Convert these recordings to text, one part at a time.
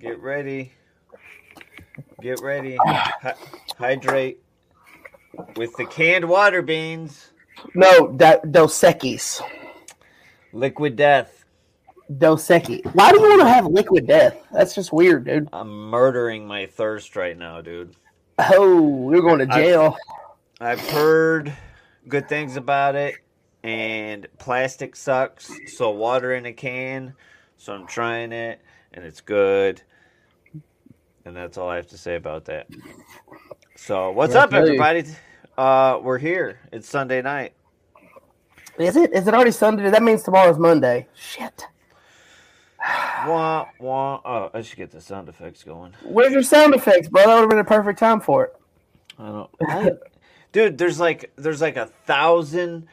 Get ready. Get ready. Ah. Hy- hydrate with the canned water Beanz. No, da- Dos Equis. Liquid death. Dos Equis. Why do you want to have liquid death? That's just weird, dude. I'm murdering my thirst right now, dude. Oh, you're going to jail. I've heard good things about it, and plastic sucks. So water in a can. So I'm trying it, and it's good. And that's all I have to say about that. So what's up, everybody? Uh, we're here. It's Sunday night. Is it? Is it already Sunday? That means tomorrow's Monday. Shit. Wah wah. Oh, I should get the sound effects going. Where's your sound effects, bro? That would have been a perfect time for it. I don't. I, dude, there's like there's like a thousand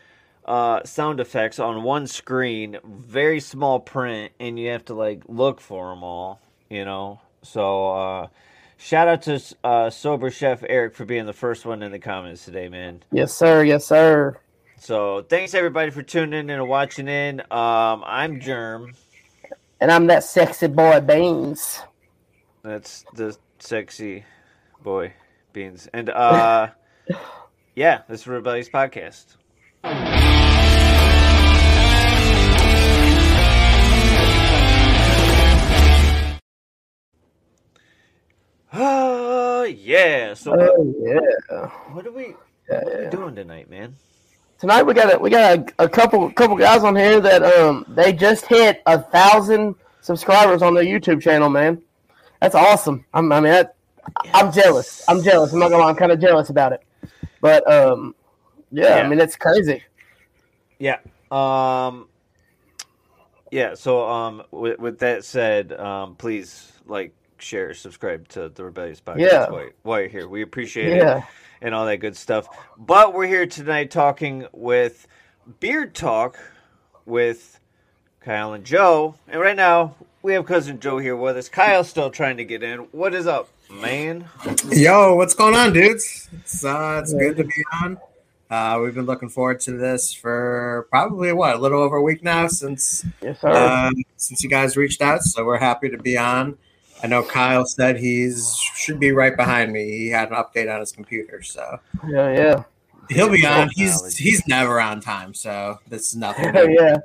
uh, sound effects on one screen, very small print, and you have to like look for them all. You know. So uh, shout out to uh, sober chef Eric for being the first one in the comments today, man. Yes, sir. Yes, sir. So thanks everybody for tuning in and watching in. Um, I'm Germ. And I'm that sexy boy Beanz. That's the sexy boy Beanz. And uh yeah, this is Rebellious Podcast. Oh yeah. So what, Oh yeah. what are we Yeah, what are we doing tonight, man? Tonight we got a, we got a, a couple couple guys on here that um they just hit a thousand subscribers on their YouTube channel, man. That's awesome. I'm, I mean, that, I'm jealous. I'm jealous. I'm not gonna lie. I'm kind of jealous about it. But um, yeah, Yeah. I mean, it's crazy. Yeah. Um Yeah, so um with, with that said, um please like share, subscribe to the Rebellious Podcast Yeah. while, while you're here. We appreciate it. Yeah. and all that good stuff. But we're here tonight talking with Beard Talk with Kyle and Joe. And right now, we have cousin Joe here with us. Kyle's still trying to get in. What is up, man? Yo, what's going on, dudes? It's uh, it's good to be on. Uh, we've been looking forward to this for probably what a little over a week now since Yes, sir. uh, since you guys reached out. So we're happy to be on. I know Kyle said he's should be right behind me. He had an update on his computer, so yeah, yeah, he'll be on. He's he's never on time, so this is nothing. yeah.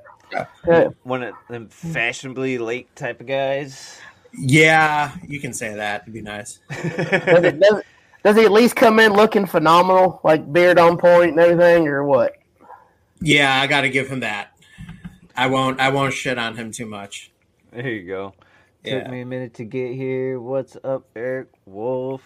yeah. One of them fashionably late type of guys. Yeah, you can say that. It'd be nice. Does, it, does, does he at least come in looking phenomenal, like beard on point and everything, or what? Yeah, I got to give him that. I won't. I won't shit on him too much. there you go. Yeah. Took me a minute to get here. What's up, Eric Wolf?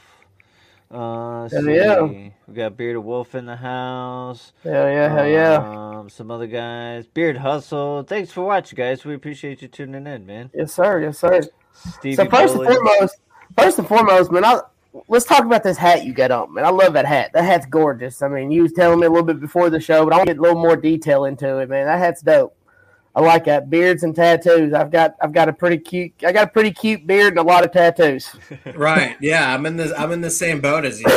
Uh, Hell yeah. We got Bearded Wolf in the house. Hell yeah, hell yeah. Um, some other guys. Beard Hustle. Thanks for watching, guys. We appreciate you tuning in, man. Yes, sir. Yes, sir. Stevie So first Bully. and foremost, first and foremost, man, I, let's talk about this hat you got on, man. I love that hat. That hat's gorgeous. I mean, you was telling me a little bit before the show, but I want to get a little more detail into it, man. That hat's dope. I like that. Beards and tattoos. I've got I've got a pretty cute I got a pretty cute beard and a lot of tattoos. right yeah i'm in the i'm in the same boat as you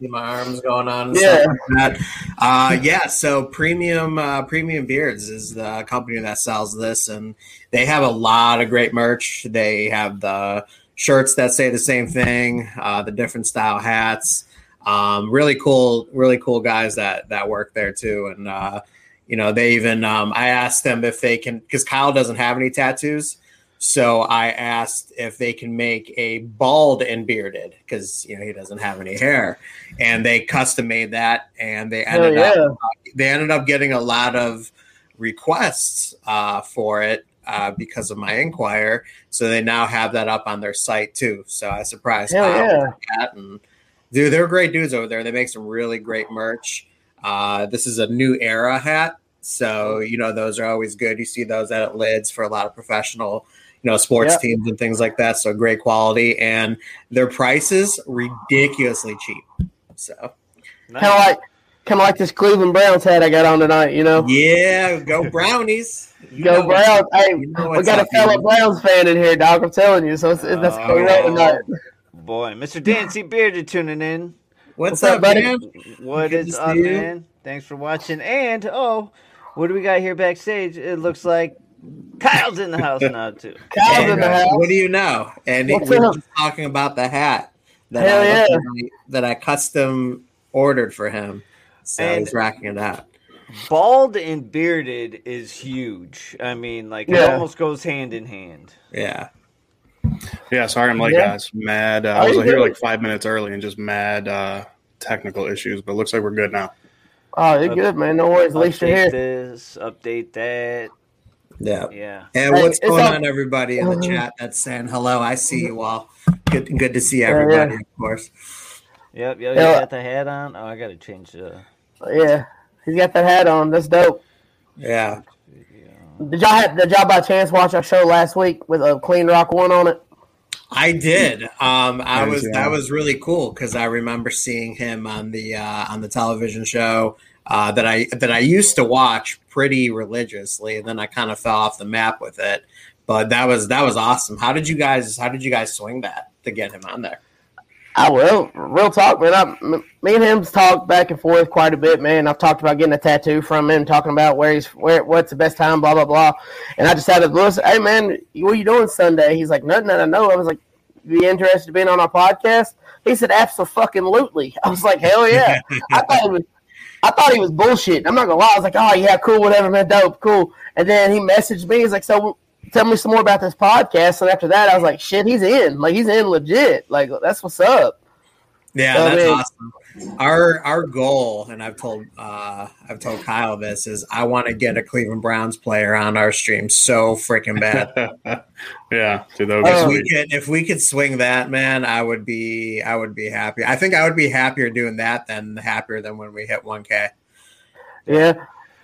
see my arms going on and Yeah. stuff like that. uh yeah so premium uh premium beards is the company that sells this and they have a lot of great merch they have the shirts that say the same thing uh the different style hats um really cool really cool guys that that work there too and uh you know they even um i asked them if they can because kyle doesn't have any tattoos so I asked if they can make a bald and bearded because you know he doesn't have any hair, and they custom made that, and they ended yeah. up they ended up getting a lot of requests uh, for it uh, because of my inquire. So they now have that up on their site too. So I surprised Hell Kyle yeah. and dude, they're great dudes over there. They make some really great merch. Uh, this is a new era hat. So, you know, those are always good. You see those at lids for a lot of professional, you know, sports Yep. teams and things like that. So great quality and their prices ridiculously cheap. So Nice. Kinda like kinda like this Cleveland Browns hat I got on tonight, you know. yeah, go brownies. You Go Browns. Hey, you know we got a up, fellow baby. Browns fan in here, dog. I'm telling you. So it's, it's, that's Oh, going right tonight. Boy, Mr. Dancy Bearded tuning in. What's, What's up, up, buddy? man? What Good is up, you. man? Thanks for watching. And oh, what do we got here backstage? It looks like Kyle's in the house now too. Kyle's And, in the uh, house. What do you know? And What's we were just talking about the hat that Hell I, yeah. that I custom ordered for him. So And- he's racking it out. Bald and bearded is huge. I mean, like it almost goes hand in hand. Yeah. Yeah, sorry, I'm like Yeah. guys. Mad. Uh, I was you here like five minutes early and just mad uh, technical issues, but looks like we're good now. Oh, you're good, man. No worries. At least you're update here. this, update that. Yeah. Yeah. And Hey, what's going all- on, everybody in the Uh-huh. chat that's saying hello? I see you all. Good, good to see everybody, of course. Yep. Yo, you Yeah. got the hat on. Oh, I gotta change the. Yeah, he's got that hat on. That's dope. Yeah. Did y'all have, did y'all by chance watch our show last week with a Clean Rock one on it? I did. Um, I was yeah. that was really cool because I remember seeing him on the uh, on the television show uh, that I that I used to watch pretty religiously, and then I kind of fell off the map with it. But that was that was awesome. How did you guys How did you guys swing that to get him on there? I will. Real talk, man. I, me and him's talked back and forth quite a bit, man. I've talked about getting a tattoo from him, talking about where he's where what's the best time, blah blah blah. And I just had to listen. Hey, man, what are you doing Sunday? He's like, nothing that I know. I was like, be interested in being on our podcast? He said, absolutely. I was like, hell yeah. I thought he was. I thought he was bullshit. I'm not gonna lie. I was like, oh yeah, cool, whatever, man, dope, cool. And then he messaged me. He's like, so tell me some more about this podcast. And after that, I was like, shit, he's in. Like he's in legit. Like that's what's up. Yeah, that's man- awesome. Our our goal, and I've told uh, I've told Kyle this is I want to get a Cleveland Browns player on our stream so freaking bad. yeah, dude, that would be if we could if we could swing that, man, I would be I would be happy. I think I would be happier doing that than happier than when we hit 1K. Yeah.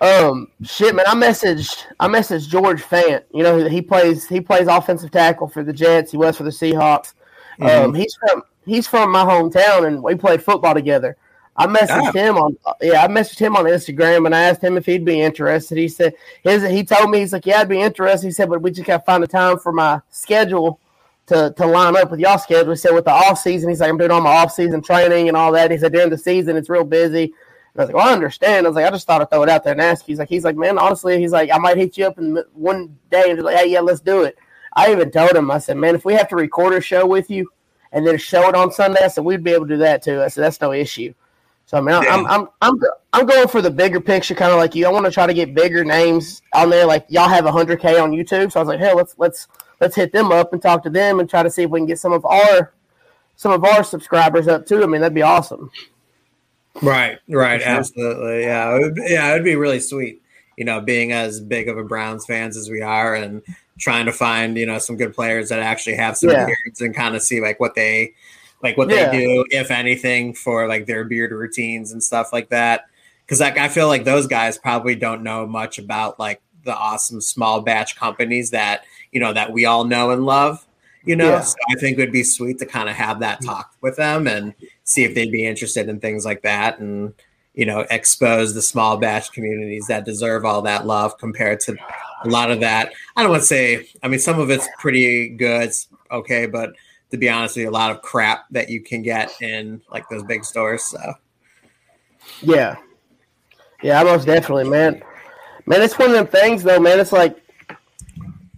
Um. Shit, man. I messaged. I messaged George Fant. You know, he plays. He plays offensive tackle for the Jets. He was for the Seahawks. Mm-hmm. Um. He's from. He's from my hometown, and we played football together. I messaged him on. Yeah, I messaged him on Instagram, and I asked him if he'd be interested. He said his. He told me he's like, yeah, I'd be interested. He said, but we just got to find a time for my schedule. To, to line up with y'all schedule. He said with the off season, he's like, I'm doing all my off season training and all that. He said during the season it's real busy. And I was like, well, I understand. I was like, I just thought I'd throw it out there and ask you. He's like, he's like, man, honestly, he's like, I might hit you up in one day and be like, hey, yeah, let's do it. I even told him, I said, man, if we have to record a show with you and then show it on Sunday, I said, we'd be able to do that too. I said, that's no issue. So I mean, Yeah. I'm, I'm, I'm, I'm going for the bigger picture, kind of like you. I want to try to get bigger names on there. Like y'all have 100k on YouTube, so I was like, hell, let's let's let's hit them up and talk to them and try to see if we can get some of our some of our subscribers up too. I mean, that'd be awesome. Right, right, sure. absolutely. Yeah, it would, yeah, it would be really sweet. You know, being as big of a Browns fans as we are, and trying to find you know some good players that actually have some Yeah. beards and kind of see like what they like what Yeah. they do, if anything, for like their beard routines and stuff like that. Because like I feel like those guys probably don't know much about like the awesome small batch companies that you know that we all know and love. You know, Yeah. so I think it would be sweet to kind of have that mm-hmm. talk with them and see if they'd be interested in things like that and you know expose the small batch communities that deserve all that love compared to a lot of that i don't want to say i mean some of it's pretty good it's okay but to be honest with you a lot of crap that you can get in like those big stores so Yeah. Yeah, most definitely, man. Man, it's one of them things though, man. It's like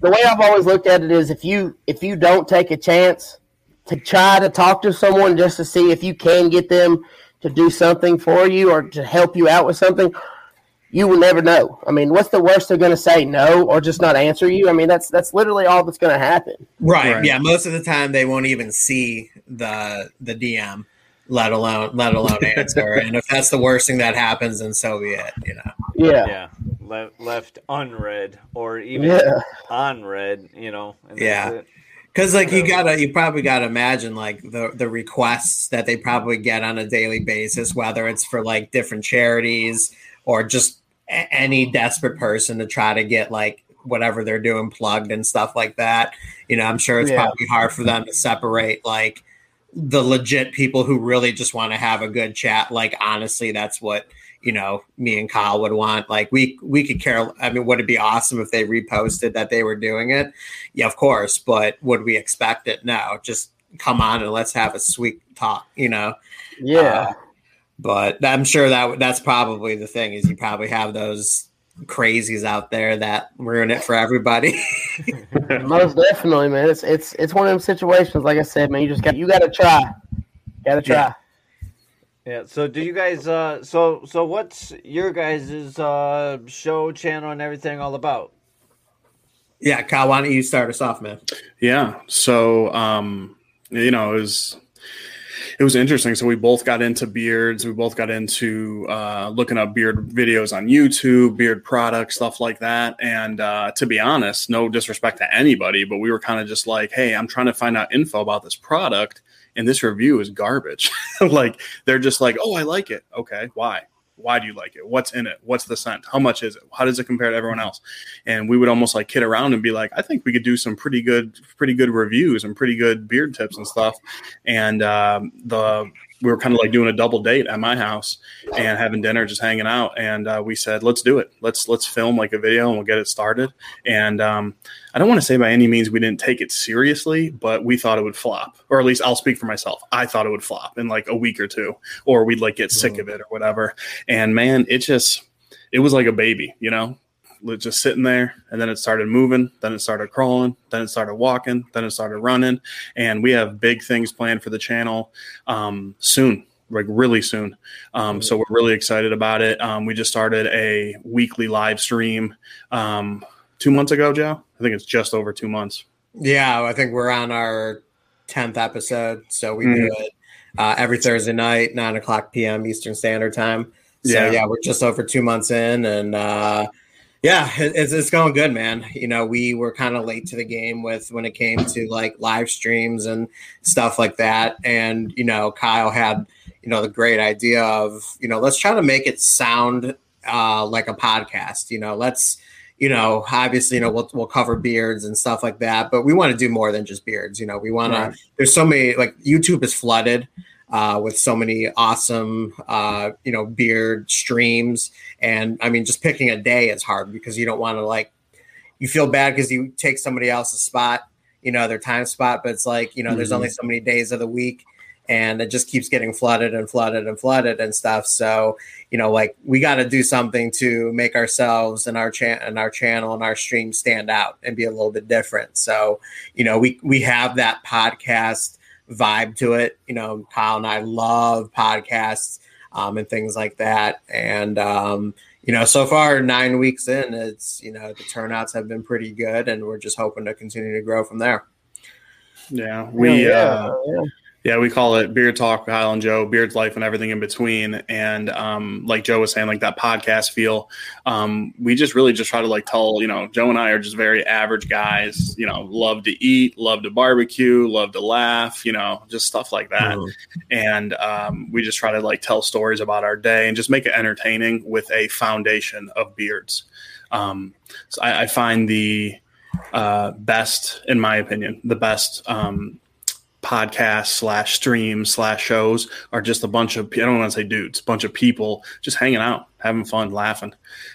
the way I've always looked at it is if you if you don't take a chance to try to talk to someone just to see if you can get them to do something for you or to help you out with something, you will never know. I mean, what's the worst they're going to say? No, or just not answer you. I mean, that's that's literally all that's going to happen. right, Right. yeah most of the time they won't even see the the dm let alone let alone answer and if that's the worst thing that happens then so be it you know Yeah, Yeah. Le- left unread or even yeah, unread, you know. And Yeah. Because like you gotta, you probably gotta imagine like the the requests that they probably get on a daily basis, whether it's for like different charities or just a- any desperate person to try to get like whatever they're doing plugged and stuff like that. You know, I'm sure it's Yeah. probably hard for them to separate like the legit people who really just want to have a good chat. Like honestly, that's what you know me and Kyle would want. Like we we could care. I mean, would it be awesome if they reposted that they were doing it? Yeah, of course. But would we expect it? No. Just come on and let's have a sweet talk. You know. yeah. Uh, but I'm sure that that's probably the thing is you probably have those crazies out there that ruin it for everybody. Most definitely, man. It's it's it's one of them situations. Like I said, man, you just got you got to try, got to try. Yeah. Yeah. So do you guys? Uh, so so what's your guys' uh, show channel and everything all about? yeah, Kyle, why don't you start us off, man? Yeah. So, um, you know, it was it was interesting. So we both got into beards. We both got into uh, looking up beard videos on YouTube, beard products, stuff like that. And uh, to be honest, no disrespect to anybody, but we were kind of just like, hey, I'm trying to find out info about this product, and this review is garbage. like they're just like, oh, I like it. Okay, why? Why do you like it? What's in it? What's the scent? How much is it? How does it compare to everyone else? And we would almost like kid around and be like, I think we could do some pretty good, pretty good reviews and pretty good beard tips and stuff. And um, the we were kind of like doing a double date at my house and having dinner, just hanging out. And uh, we said, let's do it. Let's let's film like a video and we'll get it started. And um, I don't want to say by any means we didn't take it seriously, but we thought it would flop, or at least I'll speak for myself. I thought it would flop in like a week or two, or we'd like get sick of it or whatever. And man, it just it was like a baby, you know just sitting there and then it started moving then it started crawling then it started walking then it started running and we have big things planned for the channel um, soon like really soon um, so we're really excited about it um, we just started a weekly live stream um, two months ago joe i think it's just over two months Yeah, I think we're on our tenth episode, so we do it uh, every Thursday night, nine o'clock p.m. Eastern Standard Time. So Yeah. yeah, we're just over two months in, and uh, yeah, it's it's going good, man. You know, we were kind of late to the game with when it came to like live streams and stuff like that, and you know, Kyle had you know the great idea of you know let's try to make it sound uh, like a podcast. You know, let's you know, obviously, you know, we'll, we'll cover beards and stuff like that, but we want to do more than just beards. You know, we want Right. to, there's so many, like, YouTube is flooded uh, with so many awesome, uh, you know, beard streams. And I mean, just picking a day is hard because you don't want to, like, you feel bad because you take somebody else's spot, you know, their time spot, but it's like, you know, there's Mhm. only so many days of the week and it just keeps getting flooded and flooded and flooded and stuff. So, you know, like we got to do something to make ourselves and our chan and our channel and our stream stand out and be a little bit different. So, you know, we we have that podcast vibe to it. You know, Kyle and I love podcasts um, and things like that. And um, you know, so far nine weeks in, it's you know the turnouts have been pretty good, and we're just hoping to continue to grow from there. yeah we yeah, uh yeah. We call it Beard Talk, Kyle and Joe, Beard's Life, and everything in between. And um, like Joe was saying, like that podcast feel. Um, we just really just try to like tell, you know, Joe and I are just very average guys. You know, love to eat, love to barbecue, love to laugh. You know, just stuff like that. And um, we just try to like tell stories about our day and just make it entertaining with a foundation of beards. Um, so I, I find the uh, best, in my opinion, the best. Podcasts slash streams slash shows are just a bunch of I don't want to say dudes, a bunch of people just hanging out, having fun, laughing,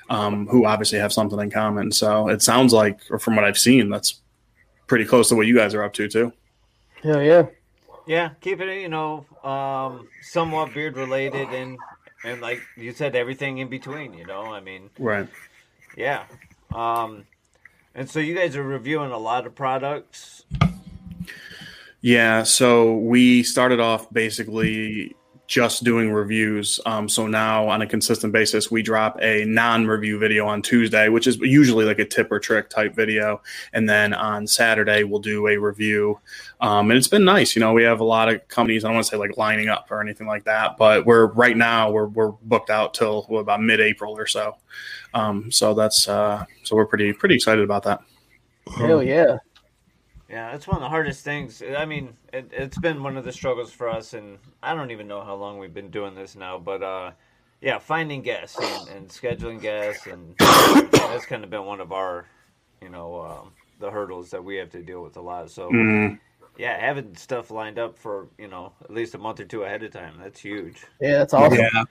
um, who obviously have something in common. So it sounds like, or from what I've seen, that's pretty close to what you guys are up to too. Hell yeah. Yeah, keep it, you know, um, somewhat beard related and and like you said, everything in between. You know, I mean, Right. yeah. Um, and so you guys are reviewing a lot of products. Yeah, so we started off basically just doing reviews. Um, so now on a consistent basis, we drop a non-review video on Tuesday, which is usually like a tip or trick type video, and then on Saturday we'll do a review. Um, and it's been nice. You know, we have a lot of companies. I don't want to say like lining up or anything like that, but we're right now we're we're booked out till well, about mid-April or so. Um, so that's uh, so we're pretty pretty excited about that. Hell yeah. Yeah, it's one of the hardest things. I mean, it, it's been one of the struggles for us, and I don't even know how long we've been doing this now, but uh, yeah, finding guests and, and scheduling guests, and that's kind of been one of our, you know, um, the hurdles that we have to deal with a lot. So Mm. yeah, having stuff lined up for you know at least a month or two ahead of time, that's huge. Yeah, that's awesome. Yeah.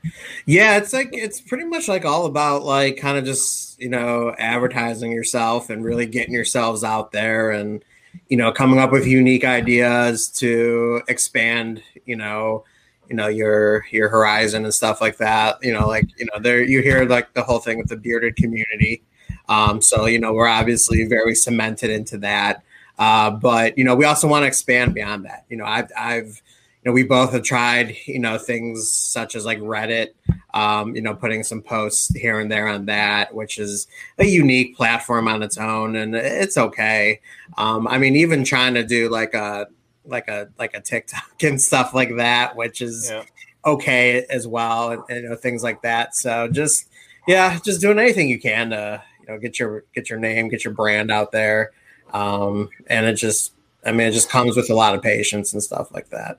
Yeah, it's like it's pretty much like all about like kind of just, you know, advertising yourself and really getting yourselves out there and you know, coming up with unique ideas to expand, you know, you know your your horizon and stuff like that. You know like you know there you hear like the whole thing with the bearded community. Um, so you know we're obviously very cemented into that. Uh, but you know we also want to expand beyond that. You know i've i've you know we both have tried you know things such as like reddit um, you know putting some posts here and there on that which is a unique platform on its own and it's okay um, i mean even trying to do like a like a like a TikTok and stuff like that, which is yeah. okay as well, and, you know things like that. So just yeah, just doing anything you can to you know get your get your name, get your brand out there, um, and it just I mean it just comes with a lot of patience and stuff like that.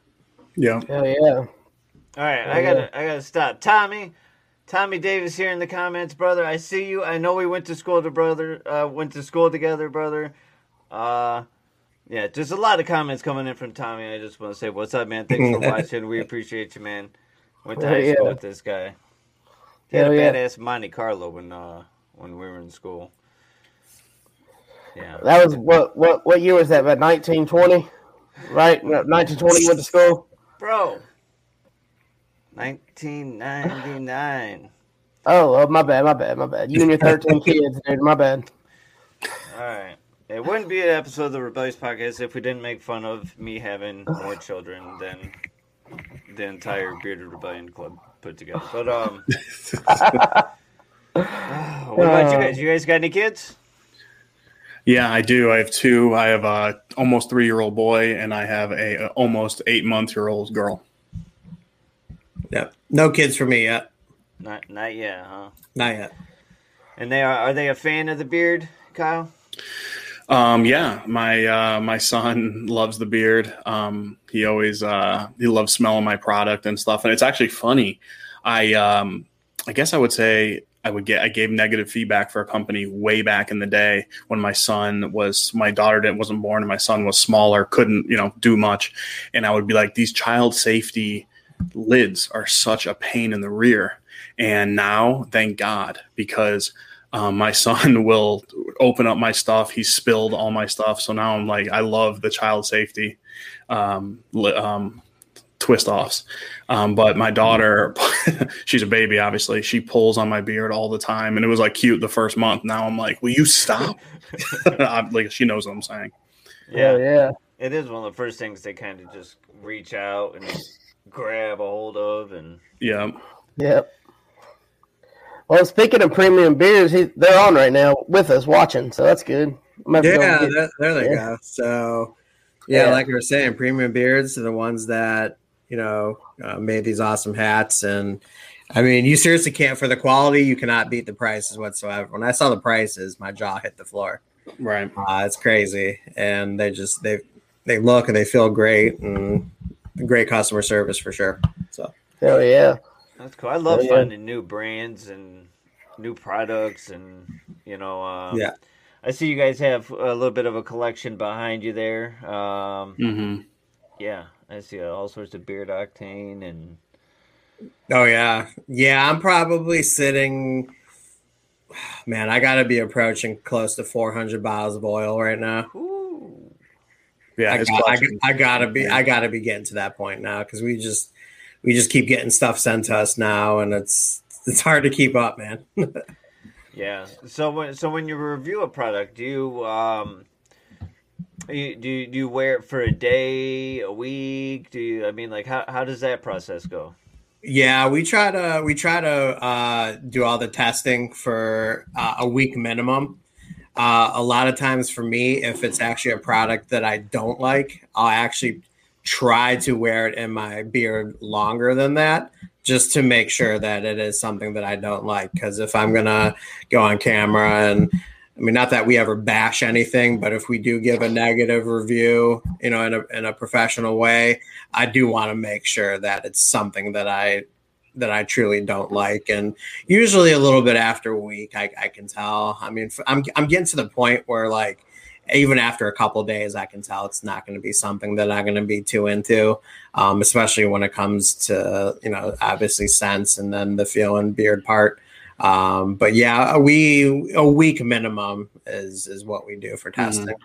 Yeah. Hell yeah. All right, I gotta I gotta stop. Tommy, Tommy Davis here in the comments, brother. I see you. I know we went to school to brother. Uh, went to school together, brother. Uh, yeah, just a lot of comments coming in from Tommy. I just want to say, what's up, man? Thanks for watching. We appreciate you, man. Went to high school yeah. with this guy. He had Hell a yeah. badass Monte Carlo when uh when we were in school. Yeah, that was what what what year was that? About nineteen twenty, right? Nineteen twenty went to school, bro. Nineteen ninety nine. Oh, oh, my bad, my bad, my bad. You and your thirteen kids, dude. My bad. All right. It wouldn't be an episode of the Rebellious Podcast if we didn't make fun of me having more children than the entire Bearded Rebellion Club put together. But um, what about you guys? You guys got any kids? Yeah, I do. I have two. I have a almost three year old boy, and I have a, a almost eight month year old girl. Yeah, no kids for me yet. Not not yet, huh? Not yet. And they are are they a fan of the beard, Kyle? Um, yeah, my uh, my son loves the beard. Um, he always uh, he loves smelling my product and stuff. And it's actually funny. I um, I guess I would say I would get I gave negative feedback for a company way back in the day when my son was my daughter didn't wasn't born and my son was smaller, couldn't you know do much, and I would be like these child safety lids are such a pain in the rear. And now, thank God, because um, my son will open up my stuff. He spilled all my stuff, so now I'm like, I love the child safety um, um, twist offs. Um, but my daughter, she's a baby, obviously. She pulls on my beard all the time, and it was like cute the first month. Now I'm like, will you stop? like she knows what I'm saying. Yeah, yeah. It is one of the first things they kind of just reach out and grab a hold of, and yeah, yep. Well, speaking of premium beards, he, they're on right now with us watching, so that's good. Yeah, that, there they yeah. go. So, yeah, yeah, like we were saying, premium beards are the ones that you know uh, made these awesome hats, and I mean, you seriously can't for the quality. You cannot beat the prices whatsoever. When I saw the prices, my jaw hit the floor. Right, uh, it's crazy, and they just they they look and they feel great, and great customer service for sure. So, hell yeah. That's cool. I love yeah. finding new brands and new products, and you know, uh, yeah. I see you guys have a little bit of a collection behind you there. Um, mm-hmm. Yeah, I see all sorts of beard octane and. Oh yeah, yeah. I'm probably sitting. Man, I got to be approaching close to 400 bottles of oil right now. Ooh. Yeah, I, got, I, I gotta be. I gotta be getting to that point now because we just we just keep getting stuff sent to us now, and it's it's hard to keep up, man. yeah. So when so when you review a product, do you um you, do you, do you wear it for a day, a week? Do you? I mean, like how how does that process go? Yeah, we try to we try to uh, do all the testing for uh, a week minimum. Uh, a lot of times for me, if it's actually a product that I don't like, I'll actually try to wear it in my beard longer than that just to make sure that it is something that I don't like. Because if I'm gonna go on camera and I mean, not that we ever bash anything, but if we do give a negative review, you know, in a in a professional way, I do want to make sure that it's something that I that I truly don't like. And usually, a little bit after a week, I, I can tell. I mean, I'm I'm getting to the point where like even after a couple days, I can tell it's not going to be something that I'm going to be too into, um, especially when it comes to you know obviously sense and then the feel and beard part. Um, but yeah, we a week minimum is is what we do for mm-hmm. testing.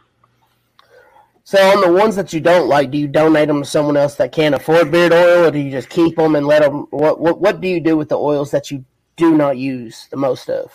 So on the ones that you don't like, do you donate them to someone else that can't afford beard oil, or do you just keep them and let them? What what what do you do with the oils that you do not use the most of?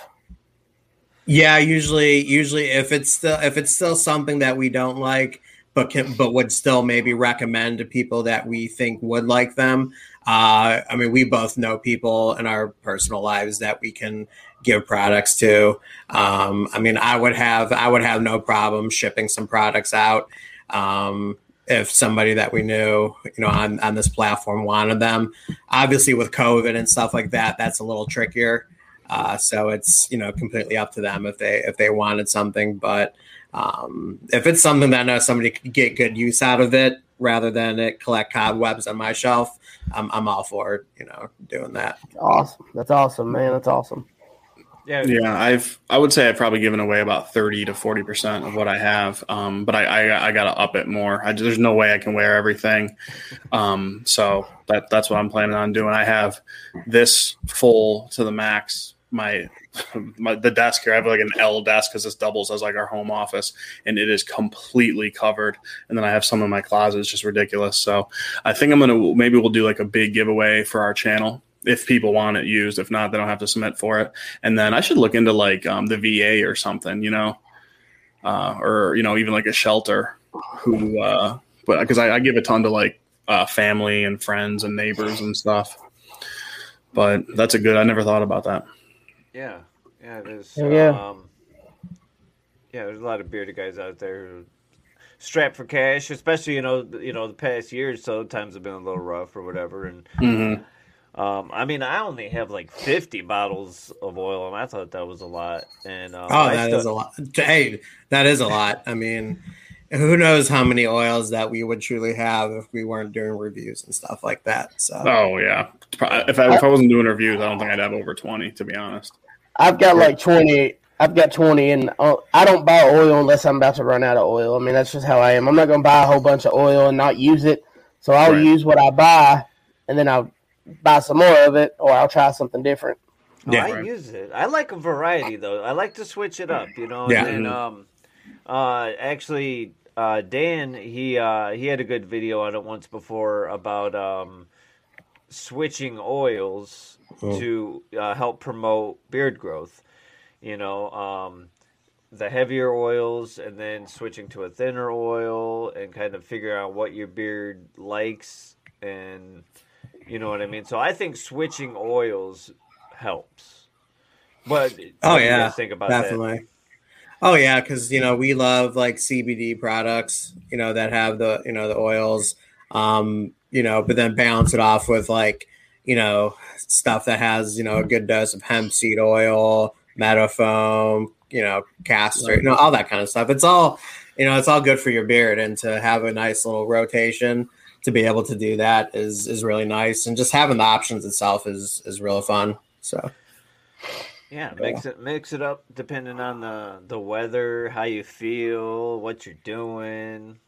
Yeah, usually, usually if it's still if it's still something that we don't like, but can but would still maybe recommend to people that we think would like them. Uh, I mean, we both know people in our personal lives that we can give products to. Um, I mean, I would have I would have no problem shipping some products out um, if somebody that we knew, you know, on on this platform wanted them. Obviously, with COVID and stuff like that, that's a little trickier. Uh, so it's you know completely up to them if they if they wanted something. But um, if it's something that I know somebody could get good use out of it, rather than it collect cobwebs on my shelf, I'm I'm all for you know doing that. Awesome. That's awesome, man. That's awesome. Yeah, Yeah, I've I would say I've probably given away about thirty to forty percent of what I have, um, but I, I I gotta up it more. I, there's no way I can wear everything, um, so that that's what I'm planning on doing. I have this full to the max. My my the desk here, I have like an L desk because this doubles as like our home office, and it is completely covered. And then I have some in my closet. It's just ridiculous. So I think I'm gonna maybe we'll do like a big giveaway for our channel if people want it used. If not, they don't have to submit for it. And then I should look into like um, the VA or something, you know, uh, or you know even like a shelter who, uh, but because I, I give a ton to like uh, family and friends and neighbors and stuff. But that's a good. I never thought about that. Yeah, yeah. There's Yeah, yeah. Um, yeah, there's a lot of bearded guys out there who strapped for cash, especially you know you know the past year or so times have been a little rough or whatever, and Mm-hmm. Um, I mean, I only have like 50 bottles of oil, and I thought that was a lot. And um, Oh, I that still- is a lot. Hey, that is a lot. I mean, who knows how many oils that we would truly have if we weren't doing reviews and stuff like that. So Oh yeah. If I, if I wasn't doing reviews, I don't think I'd have over twenty. To be honest. I've got like twenty. I've got twenty, and uh, I don't buy oil unless I'm about to run out of oil. I mean, that's just how I am. I'm not going to buy a whole bunch of oil and not use it. So I'll Right. use what I buy, and then I'll buy some more of it, or I'll try something different. Oh, Yeah. I Right. use it. I like a variety though. I like to switch it up, you know. Yeah. And then, um, uh, actually, uh, Dan he uh, he had a good video on it once before about um, switching oils Oh. to uh, help promote beard growth. You know, um, the heavier oils, and then switching to a thinner oil, and kind of figure out what your beard likes, and you know what I mean. So I think switching oils helps. But Oh what do you yeah, think about that? Oh yeah, because you know we love like CBD products, you know that have the you know the oils, um, you know, but then balance it off with like you know stuff that has you know a good dose of hemp seed oil, meadowfoam, you know, castor, you know, all that kind of stuff. It's all you know, it's all good for your beard, and to have a nice little rotation to be able to do that is is really nice, and just having the options itself is is really fun. So. Yeah, mix it mix it up depending on the the weather, how you feel, what you're doing.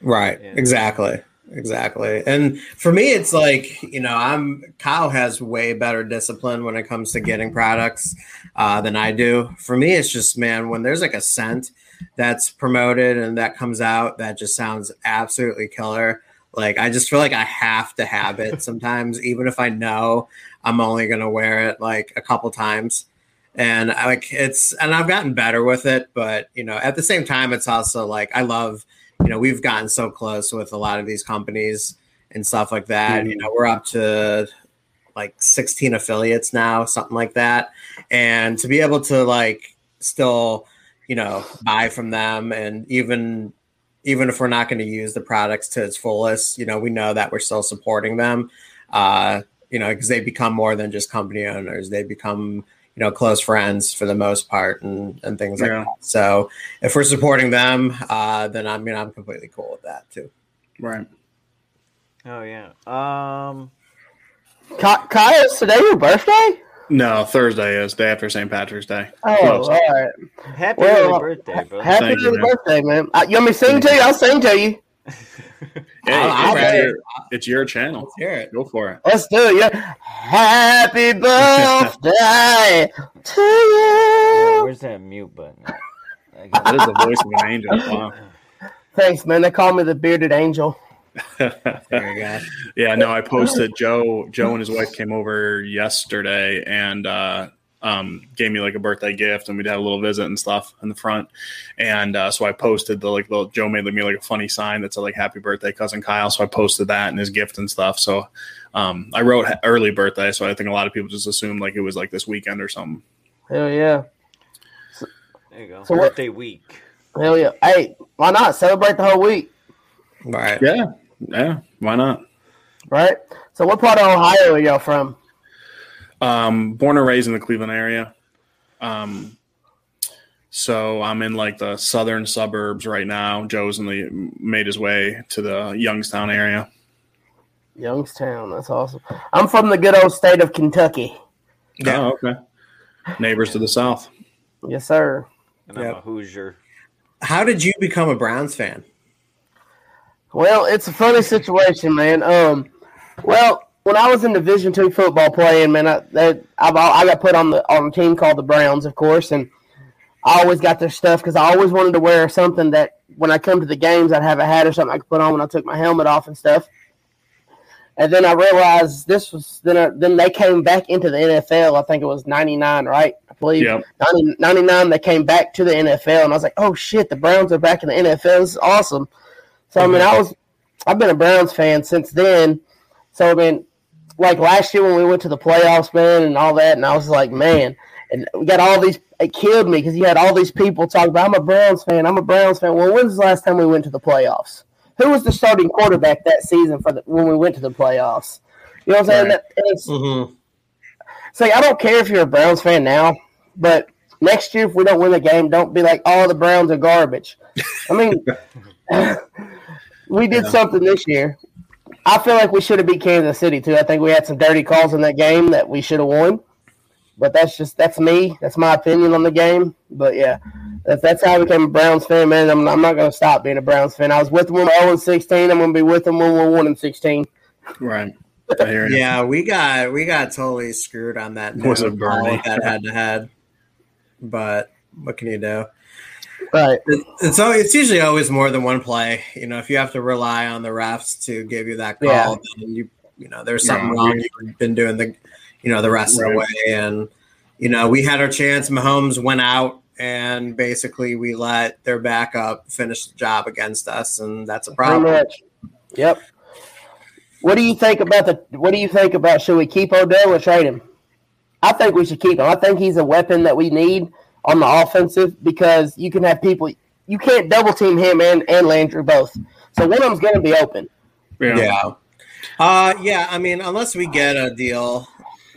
Right. Exactly. Exactly. And for me, it's like, you know, I'm Kyle has way better discipline when it comes to getting products uh, than I do. For me, it's just, man, when there's like a scent that's promoted and that comes out that just sounds absolutely killer. Like, I just feel like I have to have it sometimes, even if I know I'm only going to wear it like a couple times. And I like it's, and I've gotten better with it. But, you know, at the same time, it's also like, I love, you know we've gotten so close with a lot of these companies and stuff like that. You know we're up to like 16 affiliates now something like that. And to be able to like still you know buy from them and even even if we're not going to use the products to its fullest you know we know that we're still supporting them. Uh you know because they become more than just company owners. They become you know close friends for the most part and and things like Yeah. that so if we're supporting them uh then i mean i'm completely cool with that too Right. Oh yeah. Um Ky- Kyle, is today your birthday? No, Thursday is day after St. Patrick's Day. Oh, Close. all right. happy Well, early birthday, bro. Happy you, early man. birthday, man. Uh, you want me to sing to you? I'll sing to you. Hey, I'll- it's, I'll- your, it's your channel. let's hear it Go for it. Let's do it. Yeah. Happy birthday to you. where's that mute button? at? I That got- is the voice of an angel. Wow. Thanks, man. They call me the bearded angel. There you go. Yeah, no, I posted Joe. Joe and his wife came over yesterday and uh, um, gave me like a birthday gift, and we'd have a little visit and stuff in the front. And uh, so I posted the like little Joe made me like a funny sign that said like "Happy Birthday, cousin Kyle." So I posted that and his gift and stuff. So um, I wrote early birthday, so I think a lot of people just assumed like it was like this weekend or something. Hell yeah. There you go. So what- Birthday week. Hell yeah. Hey, why not celebrate the whole week, Right. Yeah, yeah, why not? right? So, what part of Ohio are y'all from? Um, born and raised in the Cleveland area. Um, so I'm in like the southern suburbs right now. Joe's in the made his way to the Youngstown area. Youngstown. That's awesome. I'm from the good old state of Kentucky. Yeah. Oh, okay. Neighbors to the south. Yes, sir. And I'm Yep. a Hoosier. How did you become a Browns fan? Well, it's a funny situation, man. Um, well, when I was in Division two football playing, man, I, that, I've, I got put on the on a team called the Browns, of course, and I always got their stuff because I always wanted to wear something that when I come to the games, I'd have a hat or something I could put on when I took my helmet off and stuff. And then I realized this was then. I, then they came back into the NFL. I think it was '99, right? I believe. Yep. 90, 99, they came back to the NFL, and I was like, oh shit, the Browns are back in the NFL. This is awesome. So I mean, mm-hmm. I was, I've been a Browns fan since then. So I mean, like last year when we went to the playoffs, man, and all that, and I was like, man, and we got all these. It killed me because you had all these people talking about, I'm a Browns fan, I'm a Browns fan. Well, when's the last time we went to the playoffs? Who was the starting quarterback that season for the, when we went to the playoffs? You know what I'm saying? Right. It's, Mm-hmm. like I don't care if you're a Browns fan now, but next year if we don't win the game, don't be like, "Oh, the Browns are garbage." I mean, we did something this year. I feel like we should have beat Kansas City too. I think we had some dirty calls in that game that we should have won. But that's just that's me. That's my opinion on the game. But yeah, that's, that's how I became a Browns fan, man. I'm, I'm not going to stop being a Browns fan. I was with them when we were 0 and 16. I'm going to be with them when we're 1 and 16. Right. I hear you. Yeah, we got we got totally screwed on that. Was note, it Bernie? with that head to head? But what can you do? Right. It- It's so it's usually always more than one play. You know, if you have to rely on the refs to give you that call, Yeah. then you you know there's something Yeah. wrong. You've been doing the you know the rest of the way, and you know we had our chance. Mahomes went out, and basically we let their backup finish the job against us, and that's a problem. much. Yep. What do you think about the? What do you think about? Should we keep Odell or trade him? I think we should keep him. I think he's a weapon that we need on the offensive because you can have people. You can't double team him and and Landry both. So one of them's going to be open. Yeah. Yeah. Uh yeah, I mean, unless we get a deal,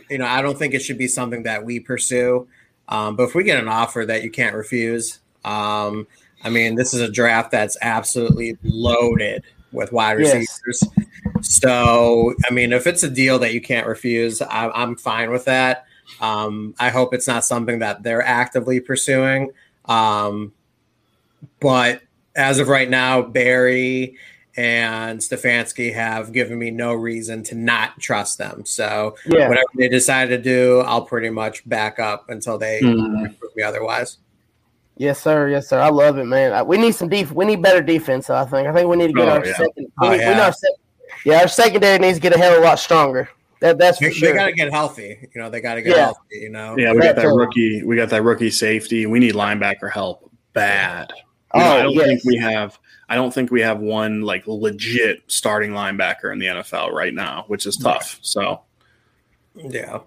you know, I don't think it should be something that we pursue. Um, but if we get an offer that you can't refuse, um, I mean, this is a draft that's absolutely loaded with wide Yes. receivers. So, I mean, if it's a deal that you can't refuse, I, I'm fine with that. Um, I hope it's not something that they're actively pursuing. Um, but as of right now, Berry and Stefanski have given me no reason to not trust them. So Yeah. whatever they decide to do, I'll pretty much back up until they Mhm. prove me otherwise. Yes, sir. Yes, sir. I love it, man. We need some def. We need better defense. I think. I think we need to get Oh, our yeah. second. We Oh, need, we yeah. need our sec- yeah, our secondary needs to get a hell of a lot stronger. That that's for They, sure. got to get healthy. You know, they got to get Yeah. healthy. You know, Yeah, we got that That's, rookie. We got that rookie safety. We need linebacker help bad. You know, Oh, I don't yes. think we have. I don't think we have one like legit starting linebacker in the NFL right now, which is tough. So yeah,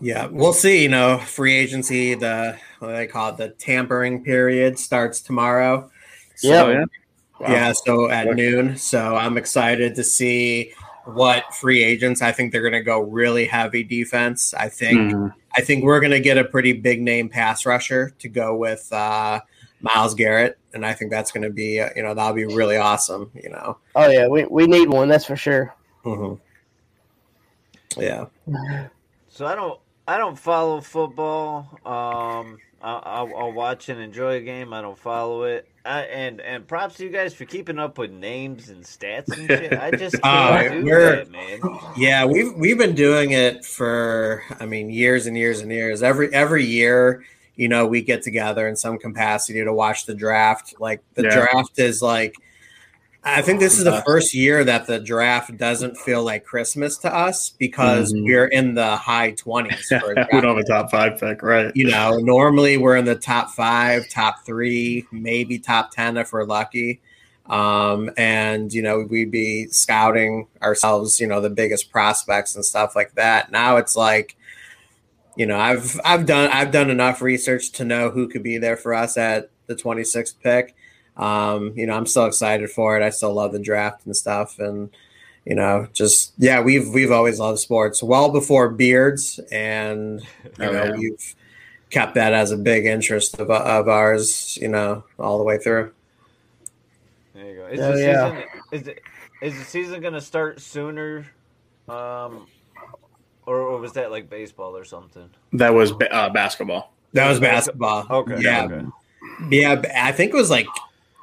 yeah. We'll see. You know, free agency. The what do they call it? The tampering period starts tomorrow. So, Yep. Oh, yeah. Wow. Yeah, so at Okay. noon. So I'm excited to see what free agents. I think they're going to go really heavy defense. I think Mhm. I think we're going to get a pretty big name pass rusher to go with uh, Myles Garrett, and I think that's going to be uh, you know that'll be really awesome. You know, oh yeah, we we need one. That's for sure. Mhm. yeah, So I don't I don't follow football. Um, I, I'll, I'll watch and enjoy a game. I don't follow it. I, and and props to you guys for keeping up with names and stats and shit. I just uh, can't Oh, do that, man. yeah. We've we've been doing it for I mean years and years and years. Every every year, you know, we get together in some capacity to watch the draft. Like the Yeah. draft is like, I think this is the first year that the draft doesn't feel like Christmas to us because Mhm. we're in the high 20s. For a we don't have a top five pick, right? you know, normally we're in the top five, top three, maybe top 10 if we're lucky. Um, and, you know, we'd be scouting ourselves, you know, the biggest prospects and stuff like that. Now it's like, you know, I've, I've done, I've done enough research to know who could be there for us at the 26th pick. Um, you know, I'm still excited for it. I still love the draft and stuff. And, you know, just, yeah, we've, we've always loved sports well before beards and, you Oh, know, yeah. we've kept that as a big interest of, of ours, you know, all the way through. There you go. Is Oh, the yeah. season is it is the season gonna start sooner? Um, or, or was that like baseball or something? That was uh, basketball. That was basketball. Okay. Yeah. Okay. Yeah. I think it was like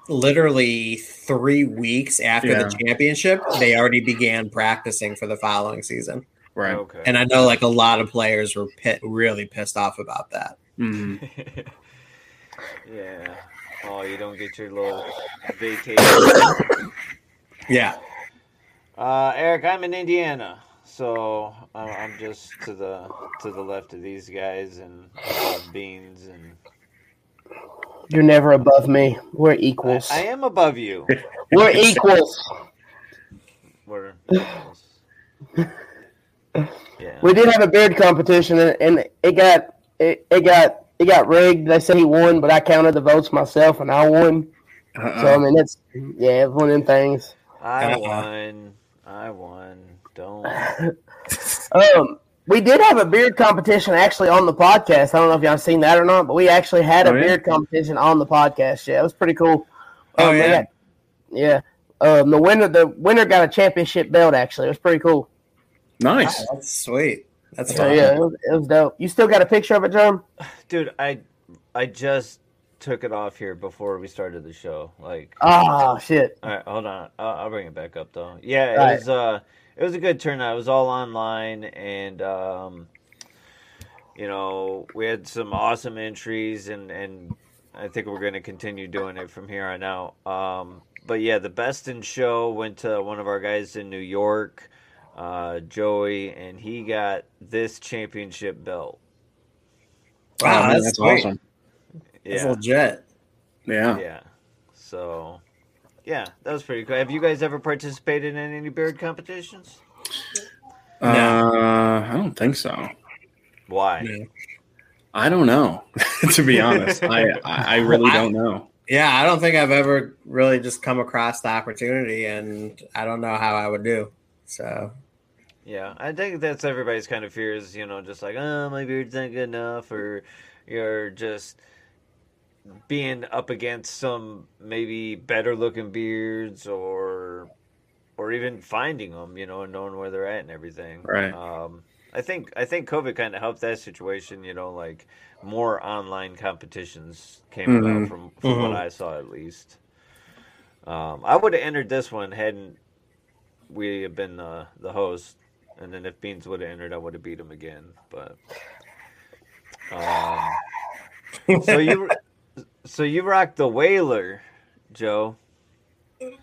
literally three weeks after Yeah. the championship, they already began practicing for the following season. Right. Okay. And I know like a lot of players were pit, really pissed off about that. Mhm. yeah. Oh, you don't get your little vacation. Yeah. Uh, Eric, I'm in Indiana, so I'm, I'm just to the to the left of these guys and above Beanz, and You're never above me. We're equals. I am above you. We're equals. We're equals. yeah. We did have a beard competition, and, and it got it, it got it got rigged. They said he won, but I counted the votes myself, and I won. So I Uh-uh. mean, it's yeah, it's one of them things. I Uh-uh. won. I won. Don't. Um, we did have a beard competition actually on the podcast. I don't know if y'all seen that or not, but we actually had a Oh, yeah? beard competition on the podcast. Yeah, it was pretty cool. Oh, Um, they yeah. got- yeah. Um, the winner the winner got a championship belt. Actually, it was pretty cool. Nice. Oh, that's sweet. That's So yeah, it was, it was dope. You still got a picture of it, Germ? Dude, I I just took it off here before we started the show. Like, Oh shit. all right, hold on. I'll, I'll bring it back up though. Yeah, it Right. was uh, it was a good turnout. It was all online, and um, you know, we had some awesome entries, and and I think we're going to continue doing it from here on out. Um, but yeah, the best in show went to one of our guys in New York, uh, Joey, and he got this championship belt. Wow, Oh, man, that's, that's sweet. awesome. That's Yeah, legit. Yeah. yeah. So, yeah, that was pretty cool. Have you guys ever participated in any beard competitions? Uh, I don't think so. Why? Yeah. I don't know. to be honest, I I I really don't know. Yeah, I don't think I've ever really just come across the opportunity, and I don't know how I would do. So Yeah, I think that's everybody's kind of fears, you know, just like, oh, my beard's not good enough, or you're just being up against some maybe better looking beards, or or even finding them, you know, and knowing where they're at and everything. Right. Um, I think I think COVID kind of helped that situation, you know, like more online competitions came Mhm. about from from what Mhm. I saw at least. Um, I would have entered this one hadn't we have been uh, the host, and then if Beanz would have entered, I would have beat him again. But um, so you so you rocked the Whaler, Joe.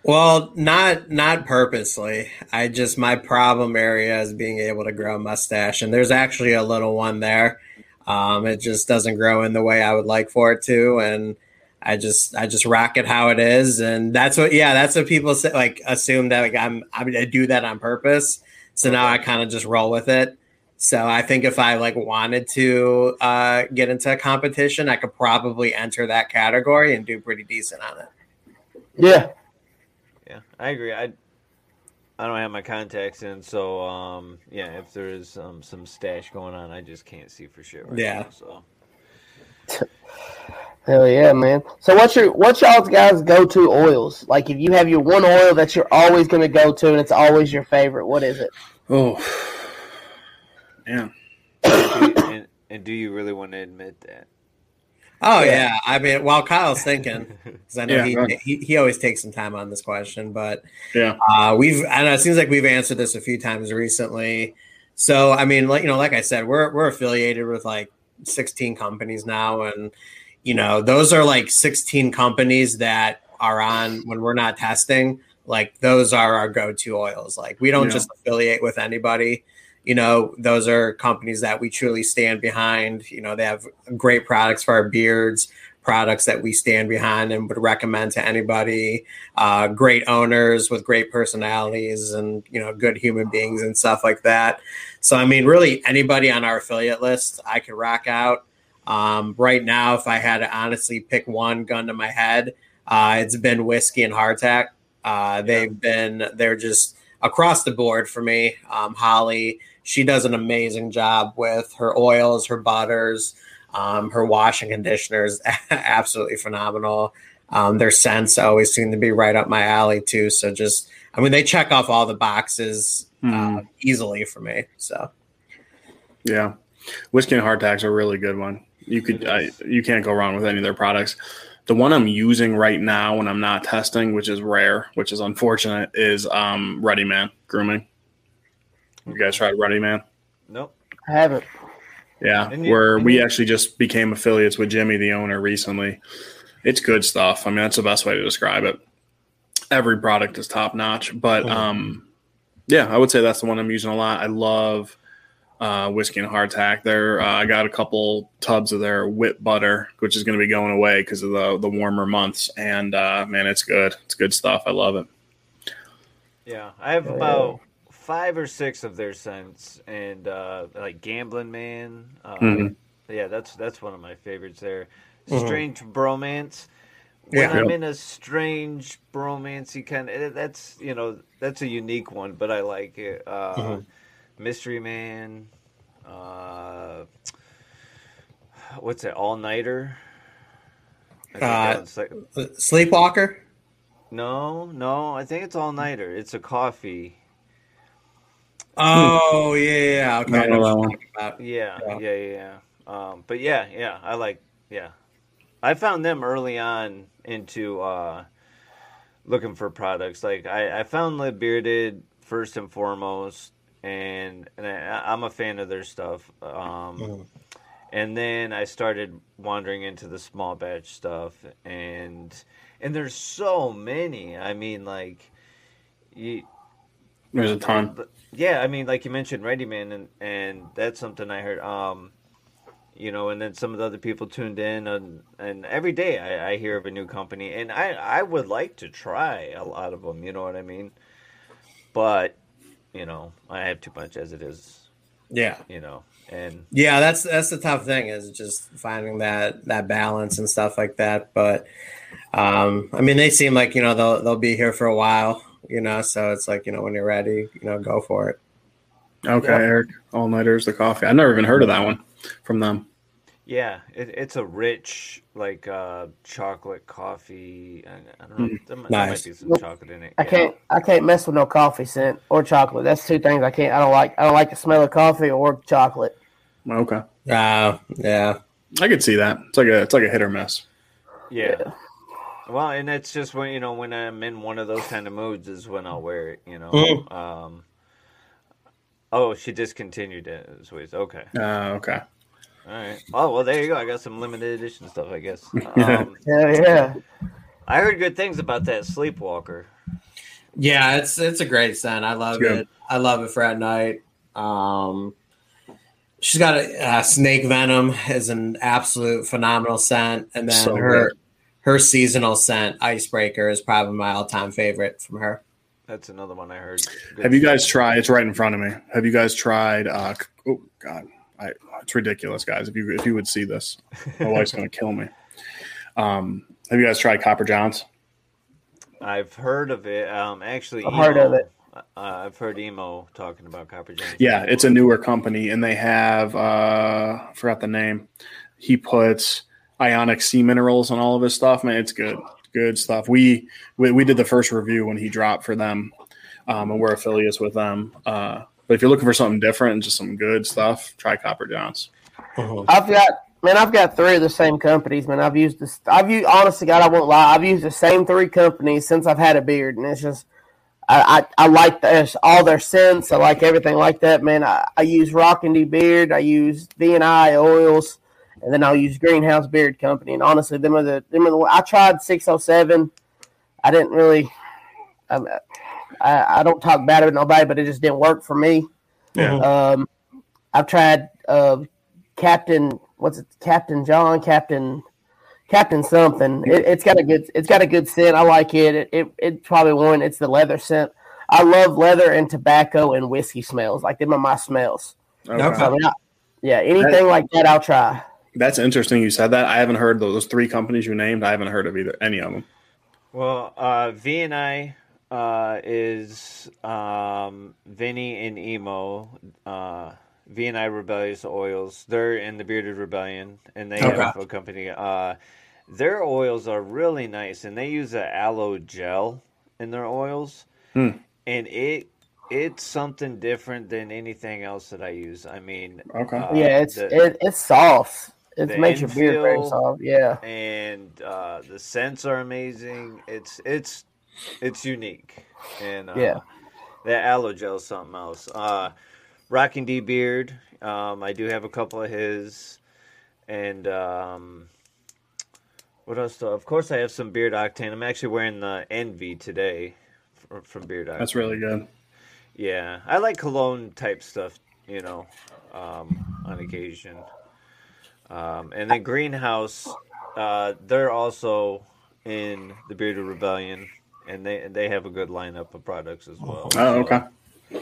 Well, not not purposely. I just my problem area is being able to grow a mustache, and there's actually a little one there. Um, it just doesn't grow in the way I would like for it to, and I just I just rock it how it is, and that's what yeah, that's what people say. Like assume that like I'm I, mean, I do that on purpose. So now I kind of just roll with it. So I think if I like wanted to uh, get into a competition, I could probably enter that category and do pretty decent on it. Yeah. Yeah, I agree. I I don't have my contacts in, so um, yeah, if there is um, some stash going on, I just can't see for sure. Right Yeah. now, so Hell yeah, man. So what's your what's y'all's guys go to oils? Like if you have your one oil that you're always gonna go to and it's always your favorite, what is it? Oh, man. and, and do you really want to admit that? Oh Yeah. yeah. I mean, while Kyle's thinking, because I know Yeah, he, right. he he always takes some time on this question, but Yeah. uh, we've I know it seems like we've answered this a few times recently. So I mean, like you know, like I said, we're we're affiliated with like 16 companies now, and you know those are like 16 companies that are on when we're not testing. Like those are our go-to oils. Like we don't Yeah. just affiliate with anybody. You know, those are companies that we truly stand behind. You know, they have great products for our beards, products that we stand behind and would recommend to anybody. Uh, great owners with great personalities and you know good human beings and stuff like that. So I mean, really anybody on our affiliate list, I could rock out. Um, right now, if I had to honestly pick one gun to my head, uh, it's been whiskey and hardtack. Uh, they've been they're just across the board for me. Um, Holly, she does an amazing job with her oils, her butters, um, her and conditioners. absolutely phenomenal. Um, their scents always seem to be right up my alley too. So just, I mean, they check off all the boxes uh, Mhm. easily for me. So Yeah, whiskey and hardtack's are a really good one. You could, I, you can't go wrong with any of their products. The one I'm using right now when I'm not testing, which is rare, which is unfortunate, is um, Ruddy Man grooming. You guys tried Ruddy Man? Nope. I haven't. Yeah, you- where we you- actually just became affiliates with Jimmy, the owner, recently. It's good stuff. I mean, that's the best way to describe it. Every product is top notch, but Mhm. um, yeah, I would say that's the one I'm using a lot. I love uh, whiskey and hardtack. There, uh, I got a couple tubs of their whip butter, which is going to be going away because of the the warmer months. And uh, man, it's good. It's good stuff. I love it. Yeah, I have Yeah. about five or six of their scents, and uh, like Gambling Man. Uh, Mhm. Yeah, that's that's one of my favorites. There, Mhm. Strange Bromance. When Yeah. I'm in a strange bromancy kind of, that's you know that's a unique one, but I like it. Uh, Mhm. Mystery Man. Uh, what's it? All Nighter. Uh, like- Sleepwalker. no, no, I think it's All Nighter. It's a coffee. Oh yeah, yeah, yeah. Okay, No, I no, know that what one. you're talking about. Yeah, Yeah. yeah, yeah, yeah. Um, but yeah, yeah, I like, yeah. I found them early on into uh, looking for products. Like I, I found Live Bearded first and foremost, and and I, I'm a fan of their stuff. Um, Mhm. and then I started wandering into the small batch stuff, and and there's so many. I mean, like you There's a ton. but- yeah, I mean, like you mentioned, Ruddy Man, and and that's something I heard. Um, you know, and then some of the other people tuned in, and and every day I, I hear of a new company, and I I would like to try a lot of them. You know what I mean? But you know, I have too much as it is. Yeah, You know, and yeah. That's that's the tough thing is just finding that that balance and stuff like that. But um, I mean, they seem like you know they'll they'll be here for a while. You know, so it's like you know when you're ready, you know, go for it. Okay, Yep. Eric. All nighters, the coffee. I never even heard of that one from them. yeah, it, it's a rich like uh, chocolate coffee. I, I don't know. Mm, There, might, there might nice. be some chocolate in it. I yeah. can't. I can't mess with no coffee scent or chocolate. That's two things I can't. I don't like. I don't like the smell of coffee or chocolate. Okay, Uh, yeah. I could see that. It's like a it's like a hit or miss. Yeah. Yeah. Well, and it's just when you know when I'm in one of those kind of moods is when I'll wear it. You know. Mhm. Um. Oh, she discontinued it. This ways. Okay. Uh, okay. All right. Oh well, there you go. I got some limited edition stuff. I guess. Yeah. Um, Yeah, yeah. I heard good things about that Sleepwalker. Yeah, it's it's a great scent. I love it. I love it for at night. Um, she's got a uh, snake venom is an absolute phenomenal scent, and then So her good. Her seasonal scent icebreaker is probably my all time favorite from her. That's another one I heard. good Have you guys tried? It's right in front of me. Have you guys tried? Uh, oh God, I, it's ridiculous, guys. If you if you would see this, my wife's gonna kill me. Um, have you guys tried Copper Johns? I've heard of it. Um, actually, I've heard of it. Uh, I've heard emo talking about Copper Johns. Yeah, it's a newer company, and they have uh, I forgot the name. He puts ionic sea minerals and all of his stuff. Man, it's good, good stuff. We we, we did the first review when he dropped for them, um, and we're affiliates with them. Uh, but if you're looking for something different and just some good stuff, try Copper Johns. I've got man. I've got three of the same companies. Man, I've used this. I've used honestly, God, I won't lie. I've used the same three companies since I've had a beard, and it's just. I, I, I like this, all their scents. I like everything like that, man. I, I use Rockin' D Beard. I use V and I oils. And then I'll use Greenhouse Beard Company. And honestly, them are the them are the. I tried 607. I didn't really. I, I, I don't talk bad about nobody, but it just didn't work for me. Yeah. Um, I've tried uh, Captain. What's it? Captain John. Captain. Captain something. It, it's got a good. It's got a good scent. I like it. It. It. It's probably one. It's the leather scent. I love leather and tobacco and whiskey smells. Like them are my smells. Okay. Okay. So, I mean, I, yeah, anything like that, I'll try. That's interesting. You said that. I haven't heard those, those three companies you named. I haven't heard of either any of them. Well, uh, V and I uh, is um, Vinny and Emo. Uh, V and I Rebellious Oils. They're in the Bearded Rebellion, and they have a company. Uh, their oils are really nice, and they use a aloe gel in their oils, Hmm. and it it's something different than anything else that I use. I mean, Okay. uh, yeah, it's the- it, it's soft. It the makes your beard very soft. Yeah, and uh, the scents are amazing. It's it's it's unique, and uh, Yeah. that aloe gel is something else. Uh, Rocking D Beard, um, I do have a couple of his, and um, what else? Do, of course, I have some Beard Octane. I'm actually wearing the Envy today from, from Beard Octane. That's really good. Yeah, I like cologne type stuff, you know, um, on occasion. Um, and then Greenhouse, uh, they're also in the Bearded Rebellion, and they they have a good lineup of products as well. Oh, okay.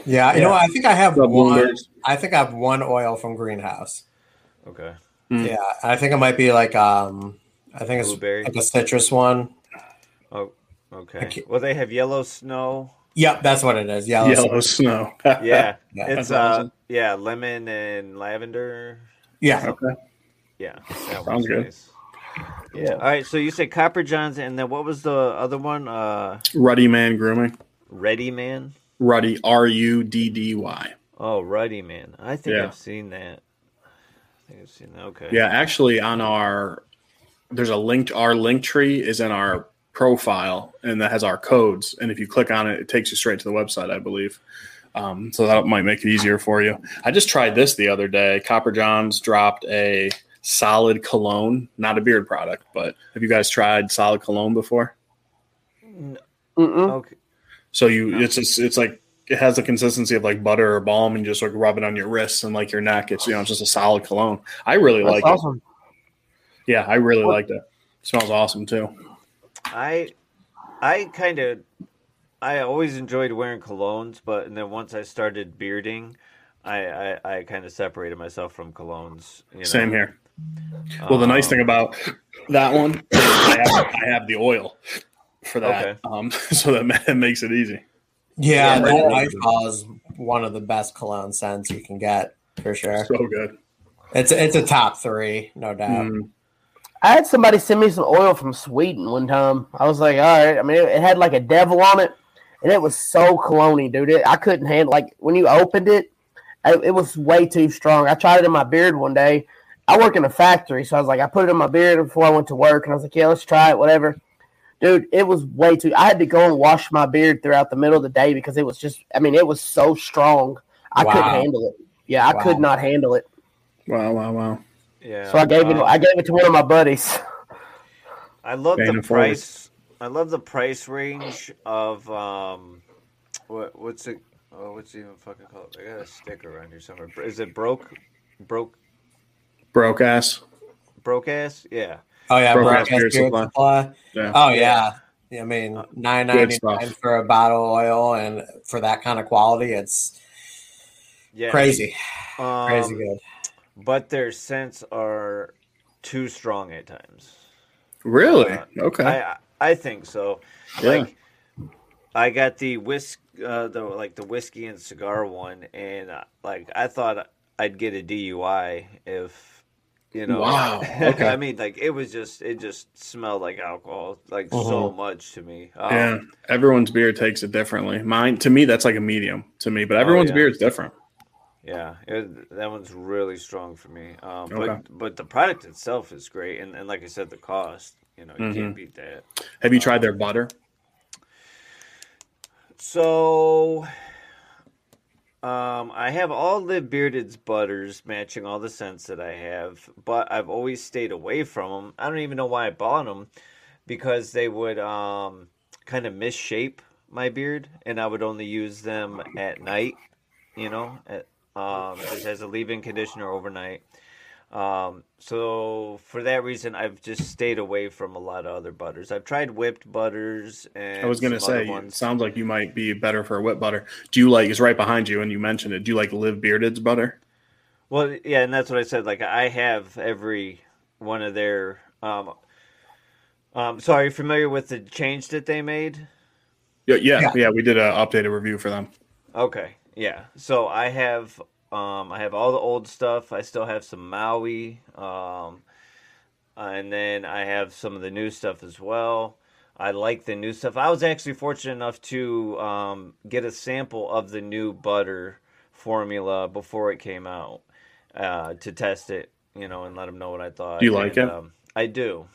Yeah, you know? I think I have The one. I think I have one oil from Greenhouse. Okay. Hmm. Yeah, I think it might be like um, I think it's Blueberry. like a citrus one. Oh, okay. Well, they have yellow snow. Yep, that's what it is. Yellow. Yellow snow. Yeah, Yeah, it's that's uh, awesome. yeah, lemon and lavender. Yeah. okay. Yeah, that Sounds good. nice. yeah. All right, so you said Copper Johns, and then what was the other one? Uh, Ruddy Man Grooming. Ready Man. Ruddy. R U D D Y. Oh, Ruddy Man. I think Yeah. I've seen that. I think I've seen that. Okay. Yeah, actually, on our there's a link. Our link tree is in our profile, and that has our codes. And if you click on it, it takes you straight to the website, I believe. Um, so that might make it easier for you. I just tried this the other day. Copper Johns dropped a solid cologne, not a beard product, but have you guys tried solid cologne before? Mm-mm. Okay. So you, it's just, it's like it has the consistency of like butter or balm, and you just like rub it on your wrists and like your neck. It's you know it's just a solid cologne. I really That's like awesome. it. Yeah, I really liked it. smells awesome too. I I kind of I always enjoyed wearing colognes, but and then once I started bearding, I I, I kind of separated myself from colognes. You know? Same here. Well, the nice Um, thing about that one, I have, I have the oil for that, Okay. um, so that that makes it easy. Yeah, Yeah, that that- is one of the best cologne scents you can get for sure. So good. It's it's a top three, no doubt. Mm, I had somebody send me some oil from Sweden one time. I was like, all right. I mean, it, it had like a devil on it, and it was so cologne dude. It, I couldn't handle like when you opened it, I, it was way too strong. I tried it in my beard one day. I work in a factory, so I was like, I put it in my beard before I went to work, and I was like, yeah, let's try it, whatever. Dude, it was way too. I had to go and wash my beard throughout the middle of the day because it was just. I mean, it was so strong. I couldn't handle it. Yeah, I Wow. could not handle it. wow, wow, wow. Yeah. So I gave it. um, I gave it to one of my buddies. I love Paying the price. I love the price range of um, what what's it? Oh, what's it even fucking called? I got a sticker around here somewhere. Is it broke? Broke? Broke ass. Broke ass? Yeah. Oh yeah, Broke broke ass ass beard beard supply. supply. Yeah. Oh yeah. I mean, Uh, nine Good ninety stuff. nine for a bottle of oil, and for that kind of quality, it's Yeah. crazy, Um, crazy good. But their scents are too strong at times. Really? Uh, okay. I I think so. Yeah. Like I got the whisk uh the like the whiskey and cigar one and uh, like I thought I'd get a DUI if you know Wow, okay. I mean like it was just it just smelled like alcohol like so much to me. Um, yeah. Everyone's beer takes it differently. Mine, to me, that's like a medium to me, but everyone's Oh, yeah. beard's different. Yeah, it, that one's really strong for me. Um, Okay. but but the product itself is great, and, and like I said, the cost, you know, you Mm-hmm. can't beat that. Have you tried their butter? So Um, I have all the Bearded's butters matching all the scents that I have, but I've always stayed away from them. I don't even know why I bought them because they would um, kind of misshape my beard, and I would only use them at night. You know, at, um, as a leave-in conditioner overnight. Um, so for that reason, I've just stayed away from a lot of other butters. I've tried whipped butters and I was going to say, it sounds like you might be better for a whipped butter. Do you like? It's right behind you, and you mentioned it. Do you like Live Bearded's butter? Well, yeah, and that's what I said. Like I have every one of their. Um, um, so are you familiar with the change that they made? Yeah, yeah, Yeah. yeah. we did an updated review for them. Okay, yeah. So I have, um, I have all the old stuff. I still have some Maui, um, and then I have some of the new stuff as well. I like the new stuff. I was actually fortunate enough to um, get a sample of the new butter formula before it came out uh, to test it, you know, and let them know what I thought. Do you like And, it? Um, I do.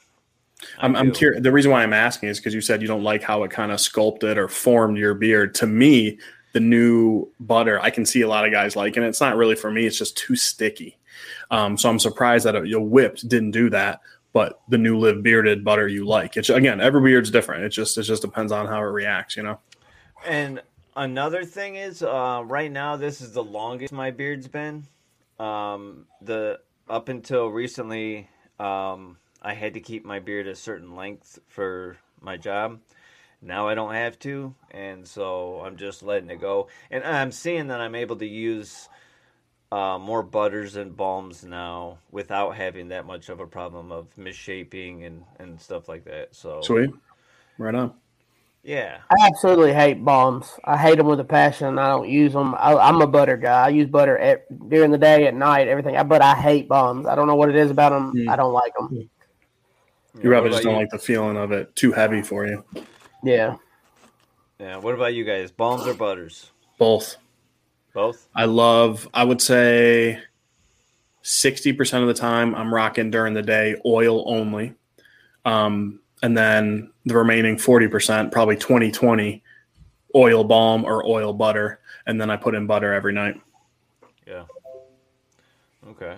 I I'm, I'm curious. The reason why I'm asking is because you said you don't like how it kind of sculpted or formed your beard. To me, the new butter, I can see a lot of guys liking it. It's not really for me. It's just too sticky. Um, so I'm surprised that your whipped didn't do that. But the new live bearded butter you like. It's again, every beard's different. It just it just depends on how it reacts. You know. And another thing is, uh, right now this is the longest my beard's been. Um, the up until recently, um, I had to keep my beard a certain length for my job. Now I don't have to, and so I'm just letting it go. And I'm seeing that I'm able to use uh, more butters and balms now without having that much of a problem of misshaping and, and stuff like that. So Sweet. Right on. yeah, I absolutely hate balms. I hate them with a passion. I don't use them. I, I'm a butter guy. I use butter at, during the day, at night, everything. But I hate balms. I don't know what it is about them. Hmm. I don't like them. You What probably just don't you? like the feeling of it. Too heavy for you. Yeah. Yeah. What about you guys? Balms or butters? Both. Both. I love, I would say 60% of the time I'm rocking during the day oil only. Um, and then the remaining 40%, probably 20 20, oil balm or oil butter. And then I put in butter every night. Yeah. Okay.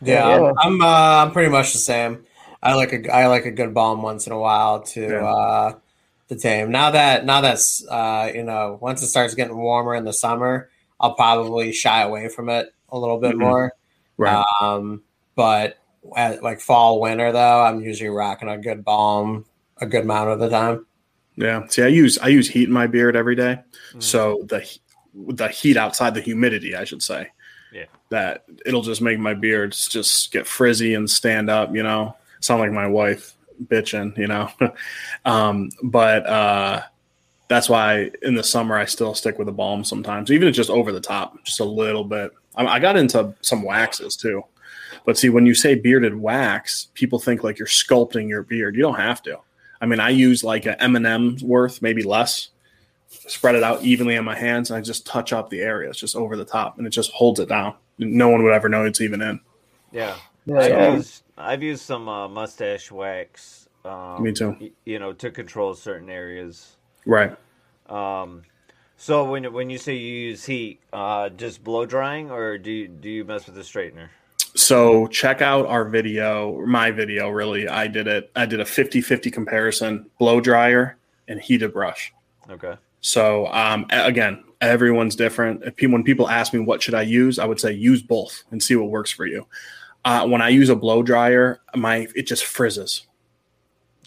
Yeah, Yeah. I'm uh, I'm pretty much the same. I like a I like a good balm once in a while to Yeah. uh, to tame. Now that now that's uh, you know once it starts getting warmer in the summer, I'll probably shy away from it a little bit Mhm. more. Right. Um, but at, like fall winter though, I'm usually rocking a good balm a good amount of the time. yeah. See, I use, I use heat in my beard every day. Mm. So the, the heat outside the humidity, I should say. Yeah. That it'll just make my beards just get frizzy and stand up, you know. Sound like my wife bitching, you know. um, but uh that's why in the summer I still stick with a balm sometimes, even if just over the top, just a little bit. I, I got into some waxes too, but see, when you say bearded wax, people think like you're sculpting your beard. You don't have to. I mean, I use like an M&M's worth, maybe less, spread it out evenly on my hands, and I just touch up the areas just over the top, and it just holds it down. No one would ever know it's even in. Yeah. Yeah, I've yeah. used I've used some uh, mustache wax. Um, Me too. y- you know, to control certain areas. Right. Um, so when when you say you use heat, uh, just blow drying, or do you, do you mess with the straightener? So check out our video, my video really. I did it. I did a 50-50 comparison, blow dryer and heated brush. Okay. So um, again, everyone's different. If people, when people ask me what should I use, I would say use both and see what works for you. Uh, when I use a blow dryer, my it just frizzes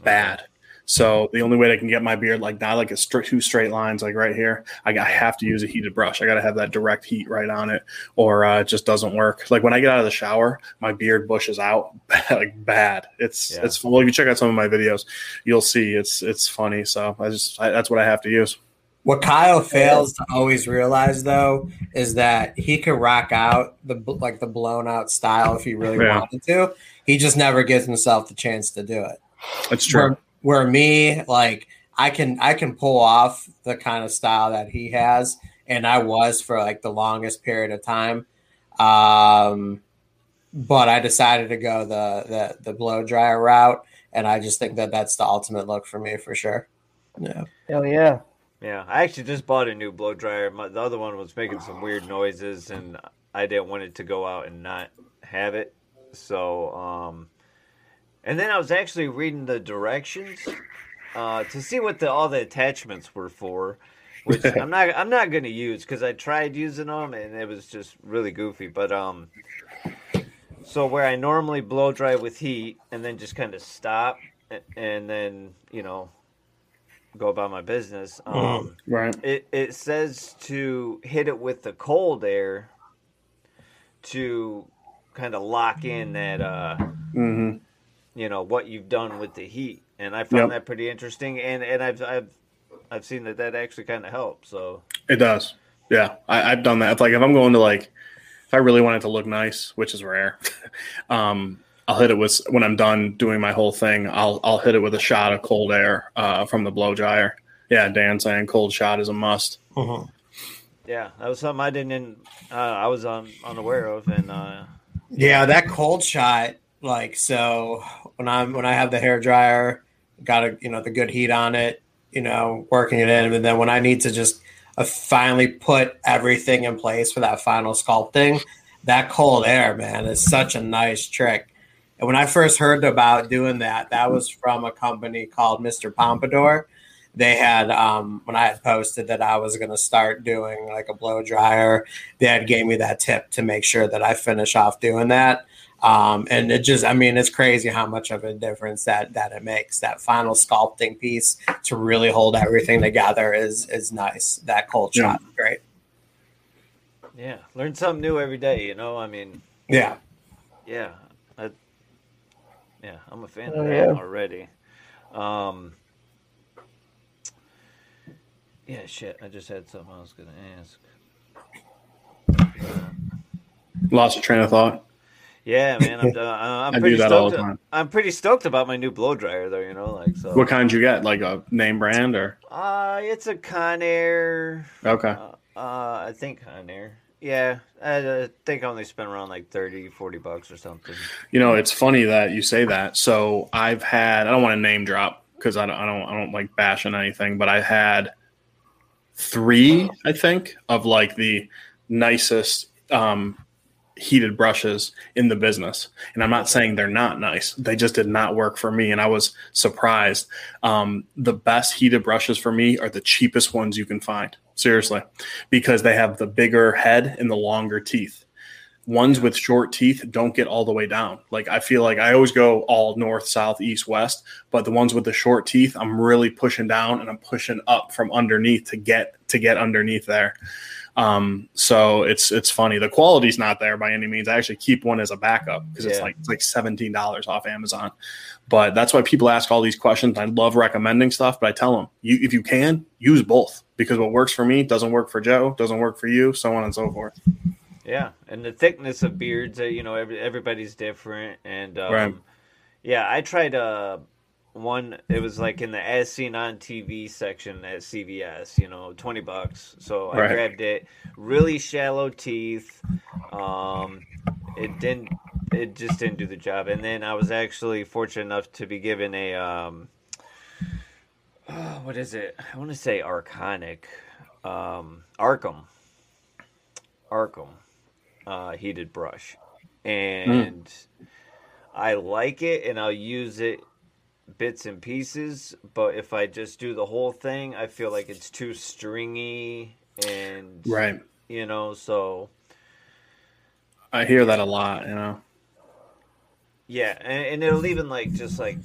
bad. So the only way I can get my beard like not like a straight two straight lines like right here, I, I have to use a heated brush. I got to have that direct heat right on it, or uh, it just doesn't work. Like when I get out of the shower, my beard bushes out like bad. It's Yeah. it's well. If you check out some of my videos, you'll see it's it's funny. So I just I, that's what I have to use. What Kyle fails to always realize though is that he could rock out the like the blown out style if he really Yeah. wanted to. He just never gives himself the chance to do it. That's true. Where, where me, like I can I can pull off the kind of style that he has, and I was for like the longest period of time. Um, but I decided to go the the the blow dryer route, and I just think that that's the ultimate look for me for sure. Yeah. Hell yeah. Yeah, I actually just bought a new blow dryer. My, the other one was making some weird noises, and I didn't want it to go out and not have it. So, um, and then I was actually reading the directions uh, to see what the all the attachments were for, which I'm not I'm not going to use because I tried using them and it was just really goofy. But um, so where I normally blow dry with heat and then just kind of stop a- and then you know go about my business. Um, Right. it it says to hit it with the cold air to kind of lock in that uh hmm you know what you've done with the heat and i found Yep. that pretty interesting and and i've i've i've seen that that actually kind of helps so It does. Yeah, I, I've done that. If, like if I'm going to like, if I really want it to look nice, which is rare, um, I'll hit it with when I'm done doing my whole thing. I'll I'll hit it with a shot of cold air uh, from the blow dryer. Yeah, Dan saying cold shot is a must. yeah that was something i didn't uh, i was um, unaware of and uh Yeah, that cold shot, like so when I'm when I have the hair dryer, got a you know the good heat on it, you know, working it in, and then when I need to just uh, finally put everything in place for that final sculpting, that cold air, man, is such a nice trick. And when I first heard about doing that, that was from a company called Mr. Pompadour. They had um, when I had posted that I was going to start doing like a blow dryer, they had gave me that tip to make sure that I finish off doing that. Um, and it just, I mean, it's crazy how much of a difference that that it makes. That final sculpting piece to really hold everything together is is nice. That cold Yeah. shot, great. yeah learn something new every day you know i mean Yeah, yeah I, yeah i'm a fan Oh, of that yeah. already um yeah shit i just had something i was gonna ask Lost your train of thought. Yeah, man, I'm, uh, I'm I do pretty that all stoked. the time. I'm pretty stoked about my new blow dryer, though. You know, like so. What kind you get? Like a name brand or Uh, it's a Conair. okay? Uh, uh, I think Conair. Yeah, I think I only spent around like 30, 40 bucks or something. You know, it's funny that you say that. So I've had I don't want to name drop because I don't I don't I don't like bashing anything, but I had three, I think, of like the nicest um heated brushes in the business. And I'm not saying they're not nice. They just did not work for me and I was surprised. Um the best heated brushes for me are the cheapest ones you can find. Seriously. Because they have the bigger head and the longer teeth ones with short teeth don't get all the way down. Like I feel like I always go all north, south, east, west, but the ones with the short teeth, I'm really pushing down and I'm pushing up from underneath to get to get underneath there. Um, so it's it's funny. The quality's not there by any means. I actually keep one as a backup because it's like it's like seventeen dollars off Amazon. But that's why people ask all these questions. I love recommending stuff, but I tell them you if you can use both because what works for me doesn't work for Joe, doesn't work for you, so on and so forth. Yeah, and the thickness of beards, uh, you know, every, everybody's different, and um, Right. yeah, I tried uh, one. It was like in the as seen on TV section at CVS, you know, twenty bucks. So I Right. grabbed it. Really shallow teeth. Um, it didn't. It just didn't do the job. And then I was actually fortunate enough to be given a um, what is it? I want to say Arconic, um, Arkham, Arkham, uh, heated brush, and I like it, and I'll use it bits and pieces. But if I just do the whole thing, I feel like it's too stringy, and Right. you know, so I hear that a lot, you know. Yeah, and, and it'll even like just like,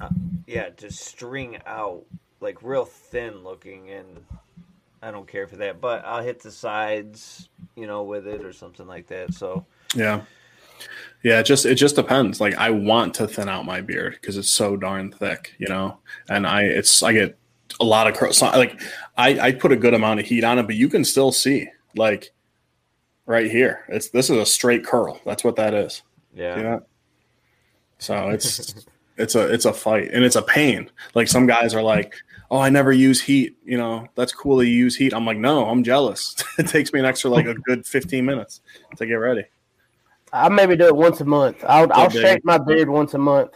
uh, yeah, just string out like real thin looking, and I don't care for that. But I'll hit the sides, you know, with it or something like that. So Yeah. Yeah, it just it just depends. Like I want to thin out my beard because it's so darn thick, you know. And I it's I get a lot of. So, like I I put a good amount of heat on it, but you can still see like right here. It's this is a straight curl. That's what that is. yeah, See that? So it's it's a it's a fight and it's a pain. Like some guys are like, "Oh, I never use heat." You know, that's cool to use heat. I'm like, no, I'm jealous. it takes me an extra like a good 15 minutes to get ready. I maybe do it once a month. I'll I'll big. shave my beard once a month.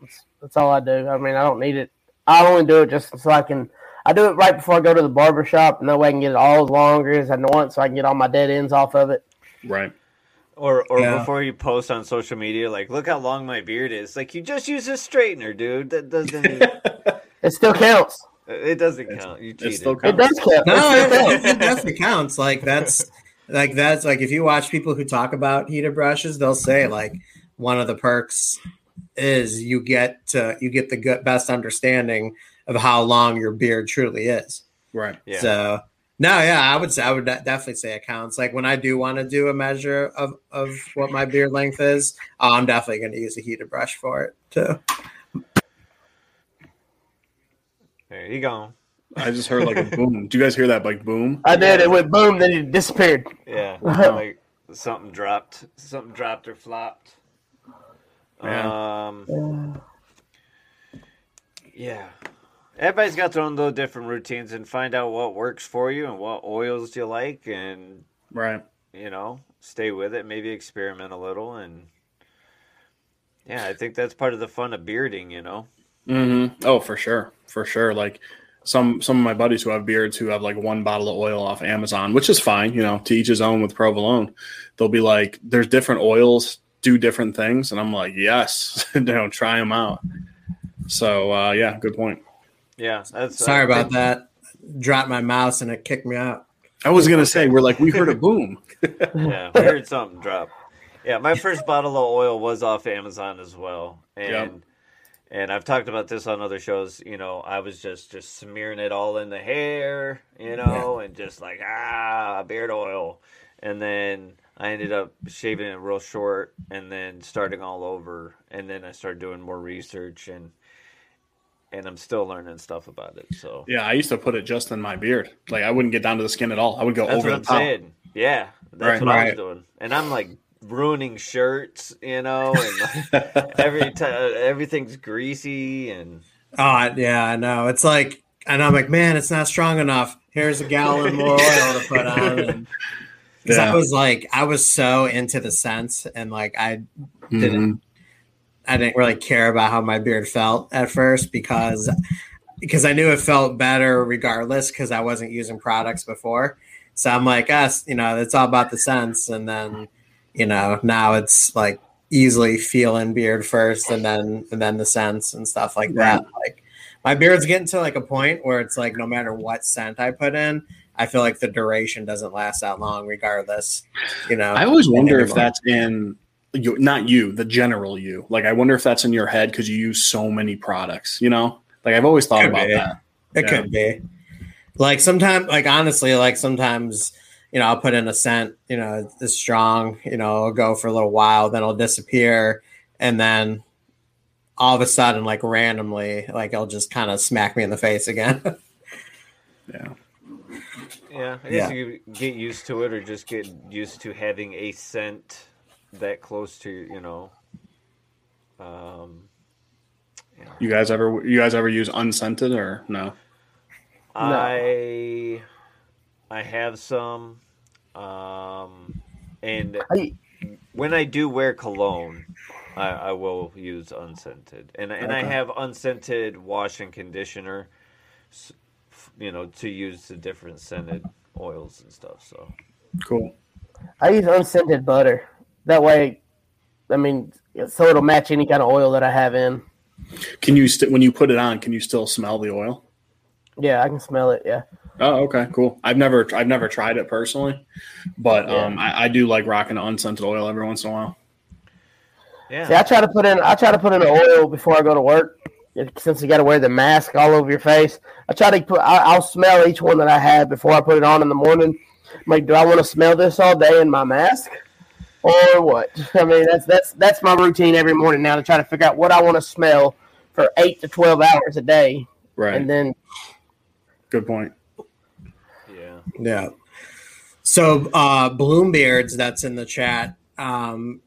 That's, that's all I do. I mean, I don't need it. I only do it just so I can. I do it right before I go to the barber shop, and that way I can get it all as long as I want, so I can get all my dead ends off of it. Right. Or or Yeah. before you post on social media, like, look how long my beard is. Like, you just use a straightener, dude. That doesn't. It still counts. it doesn't count. You cheated. still It does count. No, It it, still it, it definitely counts. Like that's like that's like if you watch people who talk about heated brushes, they'll say like one of the perks is you get to you get the good, best understanding of how long your beard truly is. Right. Yeah. So no, yeah, I would say I would definitely say it counts. Like when I do want to do a measure of of what my beard length is, oh, I'm definitely going to use a heated brush for it too. there you go. I just heard like a boom. Do you guys hear that? Like boom. I did. It went boom, then it disappeared. Yeah. like something dropped. Something dropped or flopped. Yeah. Um. Yeah. Everybody's got their own little different routines and find out what works for you and what oils you like and Right. you know, stay with it, maybe experiment a little and yeah, I think that's part of the fun of bearding, you know. hmm Oh, for sure, for sure. Like some some of my buddies who have beards who have like one bottle of oil off Amazon, which is fine, you know, to each his own with provolone. They'll be like, "There's different oils, do different things," and I'm like, "Yes, you know, try them out." So uh, yeah, good point. Yeah, that's Sorry I about that. Dropped my mouse and it kicked me out. I was gonna say we're like we heard a boom. yeah, we heard something drop. Yeah, my first bottle of oil was off Amazon as well, and Yep. And I've talked about this on other shows. You know, I was just just smearing it all in the hair, you know, and just like ah beard oil, and then I ended up shaving it real short, and then starting all over, and then I started doing more research and. And I'm still learning stuff about it. So Yeah, I used to put it just in my beard. Like I wouldn't get down to the skin at all. I would go That's over the top. saying. Yeah, that's Right. what I was doing, and I'm like ruining shirts, you know, and like, every time everything's greasy and Oh yeah, I know. It's like, and I'm like, man, it's not strong enough. Here's a gallon more oil to put on. And, Because Yeah. I was like, I was so into the scents, and like I didn't, Mhm. I didn't really care about how my beard felt at first because because I knew it felt better regardless because I wasn't using products before. So I'm like, us, you know, it's all about the scents, and then you know now it's like easily feeling beard first, and then and then the scents and stuff like that. Like my beard's getting to like a point where it's like no matter what scent I put in, I feel like the duration doesn't last that long, regardless. You know, I always wonder if that's in you, not you, the general you. Like I wonder if that's in your head because you use so many products. You know, like I've always thought Could about be. that. It Yeah. could be. Like sometimes, like honestly, like sometimes, you know, I'll put in a scent, you know, it's strong, you know, it'll go for a little while, then it'll disappear, and then all of a sudden, like randomly, like it'll just kind of smack me in the face again. Yeah. yeah, I Yeah. you get used to it or just get used to having a scent that close to you know. Um, You guys ever you guys ever use unscented or no? I I have some, um, and I, when I do wear cologne, I, I will use unscented, and and I have unscented wash and conditioner, you know, to use the different scented oils and stuff. So Cool. I use unscented butter. That way, I mean, so it'll match any kind of oil that I have in. Can you st- when you put it on? Can you still smell the oil? Yeah, I can smell it. Yeah. Oh, okay, cool. I've never I've never tried it personally, but Yeah. um, I, I do like rocking unscented oil every once in a while. yeah, See, I try to put in I try to put in the oil before I go to work. Since you got to wear the mask all over your face, I try to put. I, I'll smell each one that I have before I put it on in the morning. I'm like, do I want to smell this all day in my mask, or what? I mean, that's that's that's my routine every morning now to try to figure out what I want to smell for eight to twelve hours a day, Right. and then Good point. Yeah. So uh Bloombeards that's in the chat. Um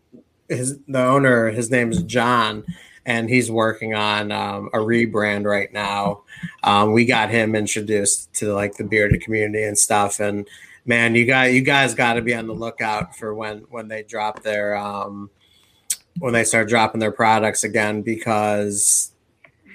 his the owner, his name is John, and he's working on um, a rebrand right now. Um, we got him introduced to like the bearded community and stuff. And man, you got you guys got to be on the lookout for when when they drop their um, when they start dropping their products again because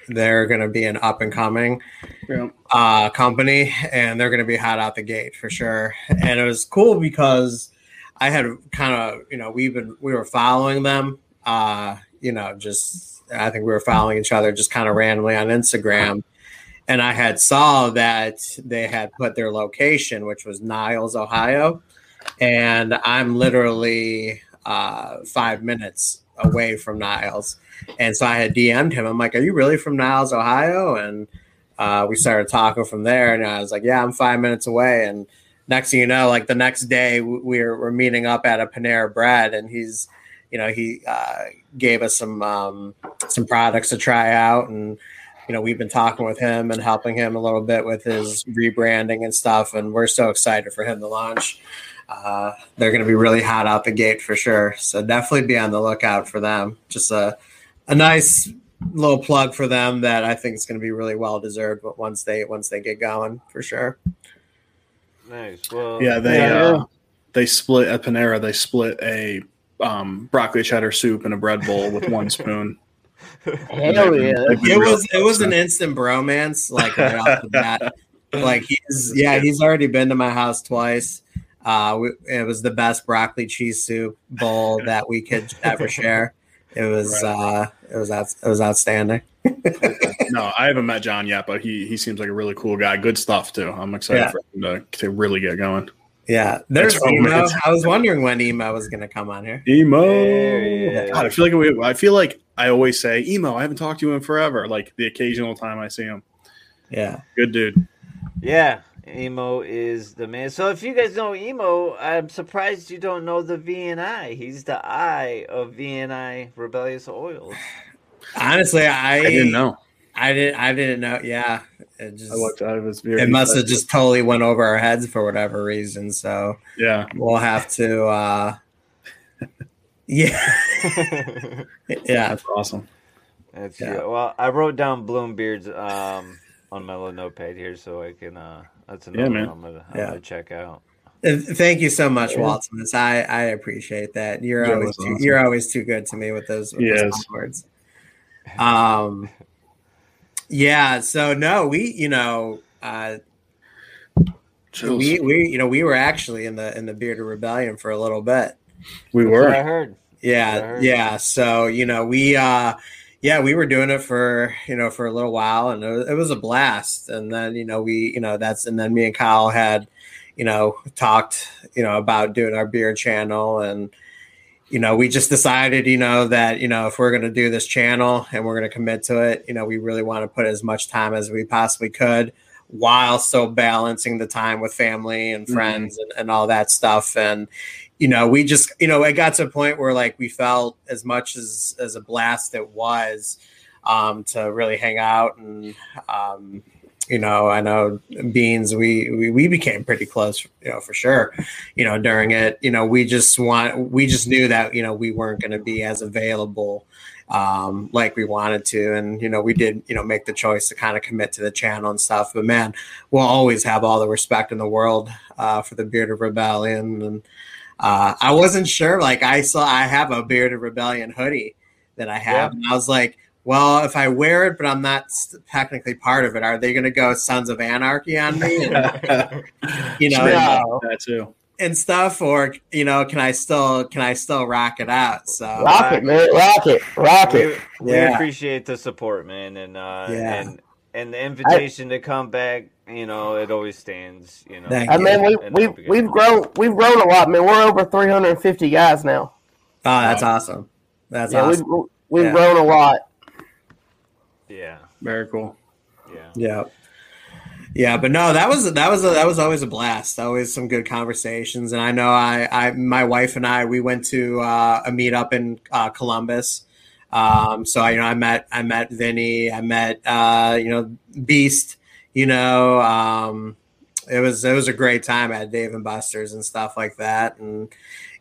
they're going to be an up and coming Yeah. uh, company, and they're going to be hot out the gate for sure. And it was cool because I had kind of, you know, we've been we were following them, uh, you know, just I think we were following each other just kind of randomly on Instagram. And I had saw that they had put their location, which was Niles, Ohio, and I'm literally uh, five minutes away from Niles. And so I had DM'd him. I'm like, "Are you really from Niles, Ohio?" And uh, we started talking from there. And I was like, "Yeah, I'm five minutes away." And next thing you know, like the next day, we're we're meeting up at a Panera Bread, and he's, you know, he uh, gave us some um, some products to try out, and you know, we've been talking with him and helping him a little bit with his rebranding and stuff, and we're so excited for him to launch. Uh, they're going to be really hot out the gate for sure. So definitely be on the lookout for them. Just a a nice little plug for them that I think is going to be really well deserved. But once they once they get going, for sure. Nice. Well, Yeah, they Yeah. uh, they split at Panera. They split a um, broccoli cheddar soup in a bread bowl with one spoon. Hell yeah. It was it was an instant bromance, like right off the bat. Like he's yeah, he's already been to my house twice. Uh, we, it was the best broccoli cheese soup bowl that we could ever share. It was uh, it was out, it was outstanding. no, I haven't met John yet, but he he seems like a really cool guy. Good stuff too. I'm excited Yeah. for him to, to really get going. Yeah, there's That's emo. romance. I was wondering when emo was going to come on here. Emo. There. God, I feel like we, I feel like I always say emo. I haven't talked to him in forever. Like the occasional time I see him. Yeah, Good dude. Yeah, emo is the man. So if you guys know emo, I'm surprised you don't know the V&I. He's the eye of V&I Rebellious Oils. honestly, I I didn't know. I didn't. I didn't know. Yeah, it just I looked. I was very. it must have just totally went over our heads for whatever reason. So Yeah. we'll have to. uh Yeah, yeah. That's awesome. That's Yeah. yeah. Well, I wrote down Bloombeard's um on my little notepad here, so I can. uh That's another man. one I'm gonna, I'm Yeah. gonna check out. Thank you so much, Yeah. I I appreciate that. You're Yeah, always too, awesome. you're always too good to me with those, with those words. Um. Yeah. So no, we you know uh Chills. we we you know we were actually in the in the bearded rebellion for a little bit. we That's what I were. heard. Yeah, Sure. yeah. So you know, we uh, yeah, we were doing it for you know for a little while, and it was, a blast. And then you know we you know that's and then me and Kyle had you know talked you know about doing our beer channel and you know we just decided you know that you know if we're going to do this channel and we're going to commit to it you know we really want to put as much time as we possibly could while still balancing the time with family and Mhm. friends and, and all that stuff and you know we just you know it got to a point where like we felt as much as as a blast it was um to really hang out and um you know i know Beanz we, we we became pretty close you know for sure you know during it. You know we just want we just knew that you know we weren't going to be as available um like we wanted to. And you know we did you know make the choice to kind of commit to the channel and stuff. But man we'll always have all the respect in the world uh for the bearded rebellion and uh i wasn't sure like i saw i have a bearded rebellion hoodie that i have and i was like well if i wear it but i'm not technically part of it are they going to go sons of anarchy on me and, you know Yeah. and, that too. and stuff or you know can i still can i still rock it out so Rock it, man. Rock it. Rock We, it. we Yeah. appreciate the support, man, and uh, Yeah. and and the invitation to come back. You know, it always stands. You know, Thank I mean, we, And we, hope you we've grown we've grown a lot, man. We're over 350 guys now. oh that's awesome that's yeah, awesome we've, we've Yeah. grown a lot. Yeah, Very cool. yeah. Yeah. Yeah, but no, that was that was a, that was always a blast. Always some good conversations, and I know I, I my wife and I we went to uh, a meetup in uh, Columbus. Um, so I you know I met I met Vinny, I met uh, you know Beast, you know um, it was it was a great time at Dave and Buster's and stuff like that, and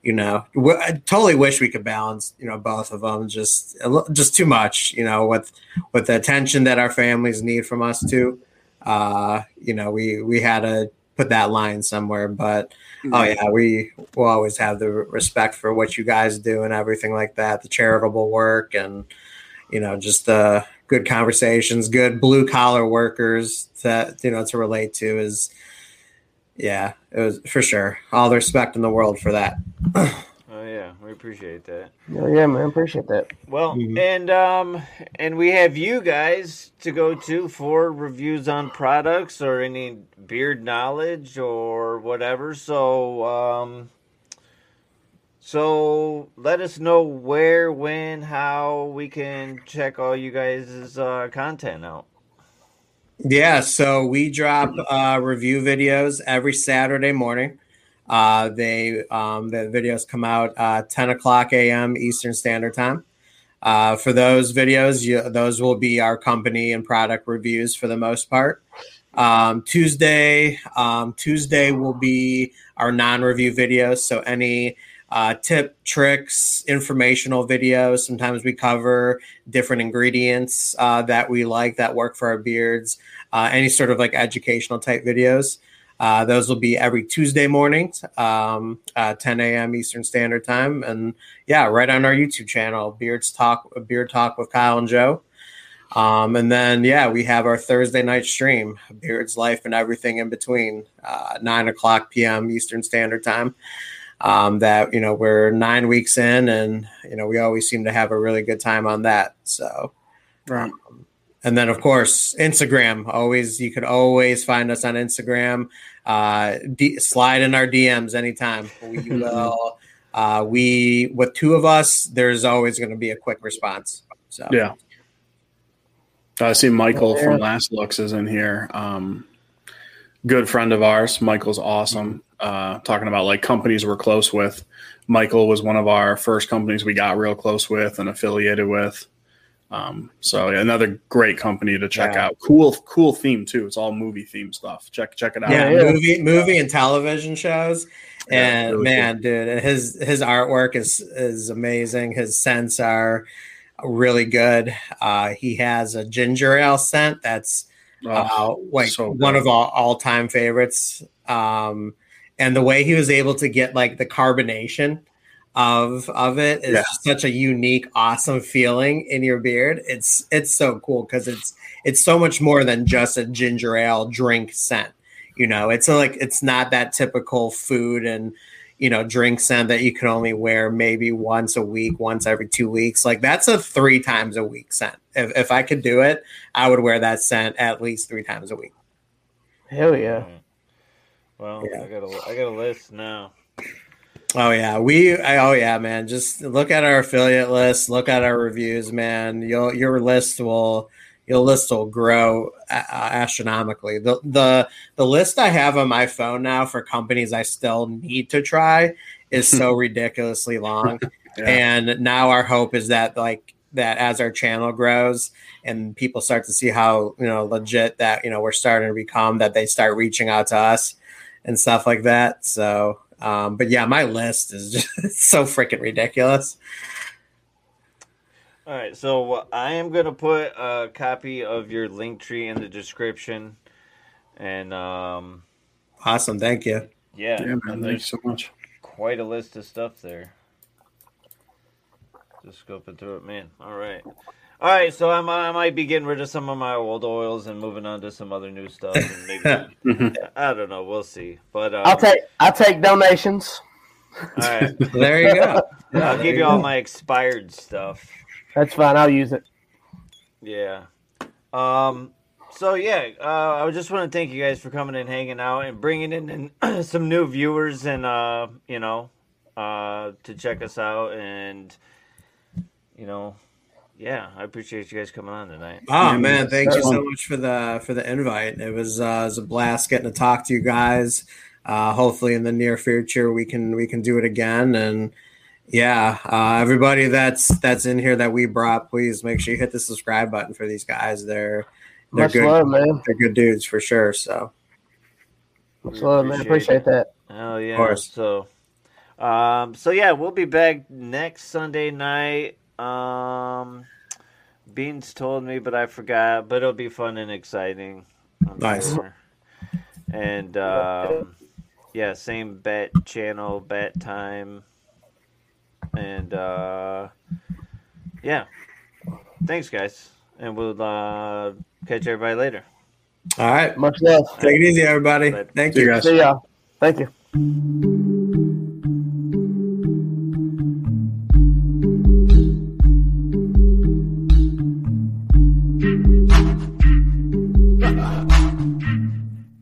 you know w- I totally wish we could balance you know both of them just just too much you know with with the attention that our families need from us too. Uh you know we we had to put that line somewhere but oh yeah we will always have the respect for what you guys do and everything like that the charitable work and you know just the good conversations, good blue collar workers that you know to relate to is yeah, it was for sure. All the respect in the world for that. Oh yeah, we appreciate that. Yeah, yeah, man, appreciate that. Well, Mhm. and um, and we have you guys to go to for reviews on products or any beard knowledge or whatever. So, um, so let us know where, when, how we can check all you guys' uh, content out. Yeah, so we drop uh, review videos every Saturday morning. Uh, they um, the videos come out uh, 10 o'clock a.m. Eastern Standard Time. Uh, for those videos, you, those will be our company and product reviews for the most part. Um, Tuesday, um, Tuesday will be our non-review videos. So any uh, tip, tricks, informational videos. Sometimes we cover different ingredients uh, that we like that work for our beards. Uh, any sort of like educational type videos. Uh, those will be every Tuesday mornings, um, uh, 10 a.m. Eastern Standard Time, and yeah, right on our YouTube channel, Beards Talk, Beard Talk with Kyle and Joe. Um, and then yeah, we have our Thursday night stream, Beards Life and everything in between, uh, nine o'clock p.m. Eastern Standard Time. Um, that you know we're nine weeks in, and you know we always seem to have a really good time on that. So Right. and then, of course, Instagram. Always, you could always find us on Instagram. Uh, D- slide in our DMs anytime. We will. Uh, we with two of us, there's always going to be a quick response. So Yeah. I see Michael from Last Looks is in here. Um, good friend of ours. Michael's awesome. Uh, talking about like companies we're close with. Michael was one of our first companies we got real close with and affiliated with. Um, so yeah, another great company to check Yeah. out. Cool, cool theme too. It's all movie theme stuff. Check check it out. yeah, Yeah, yeah. movie, movie, and television shows. Yeah, and really man, dude, his his artwork is is amazing. His scents are really good. Uh, he has a ginger ale scent that's Oh, uh, like so one of all, all time favorites. Um, and the way he was able to get like the carbonation of of it is Yeah. such a unique, awesome feeling in your beard. It's it's so cool because it's it's so much more than just a ginger ale drink scent. You know, it's a, like it's not that typical food and you know drink scent that you can only wear maybe once a week, once every two weeks. Like that's a three times a week scent. If if I could do it, I would wear that scent at least three times a week. Hell yeah. Mm. Well, Yeah. I got a I got a list now. Oh yeah, we. I, oh yeah, man. Just look at our affiliate list. Look at our reviews, man. You'll your list will your list will grow uh, astronomically. The the the list I have on my phone now for companies I still need to try is so ridiculously long. Yeah. And now our hope is that like that as our channel grows and people start to see how you know legit that you know we're starting to become that they start reaching out to us and stuff like that. So, um, but yeah, my list is just so freaking ridiculous. All right, so I am gonna put a copy of your link tree in the description, and um, Awesome, thank you. yeah, yeah, man. and Thank you so much. quite a list of stuff there. Just scoping through it, man. All right, all right. So I'm, I might be getting rid of some of my old oils and moving on to some other new stuff, and maybe Mhm. I don't know. We'll see. But um, I'll take I'll take donations. All right, There you go. I'll give you all my expired stuff. That's fine. I'll use it. Yeah. Um. So yeah, uh, I just want to thank you guys for coming and hanging out and bringing in, in some new viewers and uh, you know, uh, to check us out and you know, yeah, I appreciate you guys coming on tonight. Oh man, thank you so much for the for the invite. It was uh, it was a blast getting to talk to you guys. Uh, hopefully, in the near future, we can we can do it again. And yeah, uh, everybody that's that's in here that we brought, please make sure you hit the subscribe button for these guys. They're they're Much good. love, man. They're good dudes for sure. So Much love, man. Appreciate that. Oh yeah. course. So, um, so yeah, we'll be back next Sunday night. Um, Beanz told me, but I forgot. But it'll be fun and exciting. I'm Nice. sure. And um, yeah, same bet channel, bet time, and uh, yeah. Thanks, guys. and we'll uh, catch everybody later. All right. Much love. Take it easy, everybody. Later. Thank See you you. guys. See y'all. Thank you.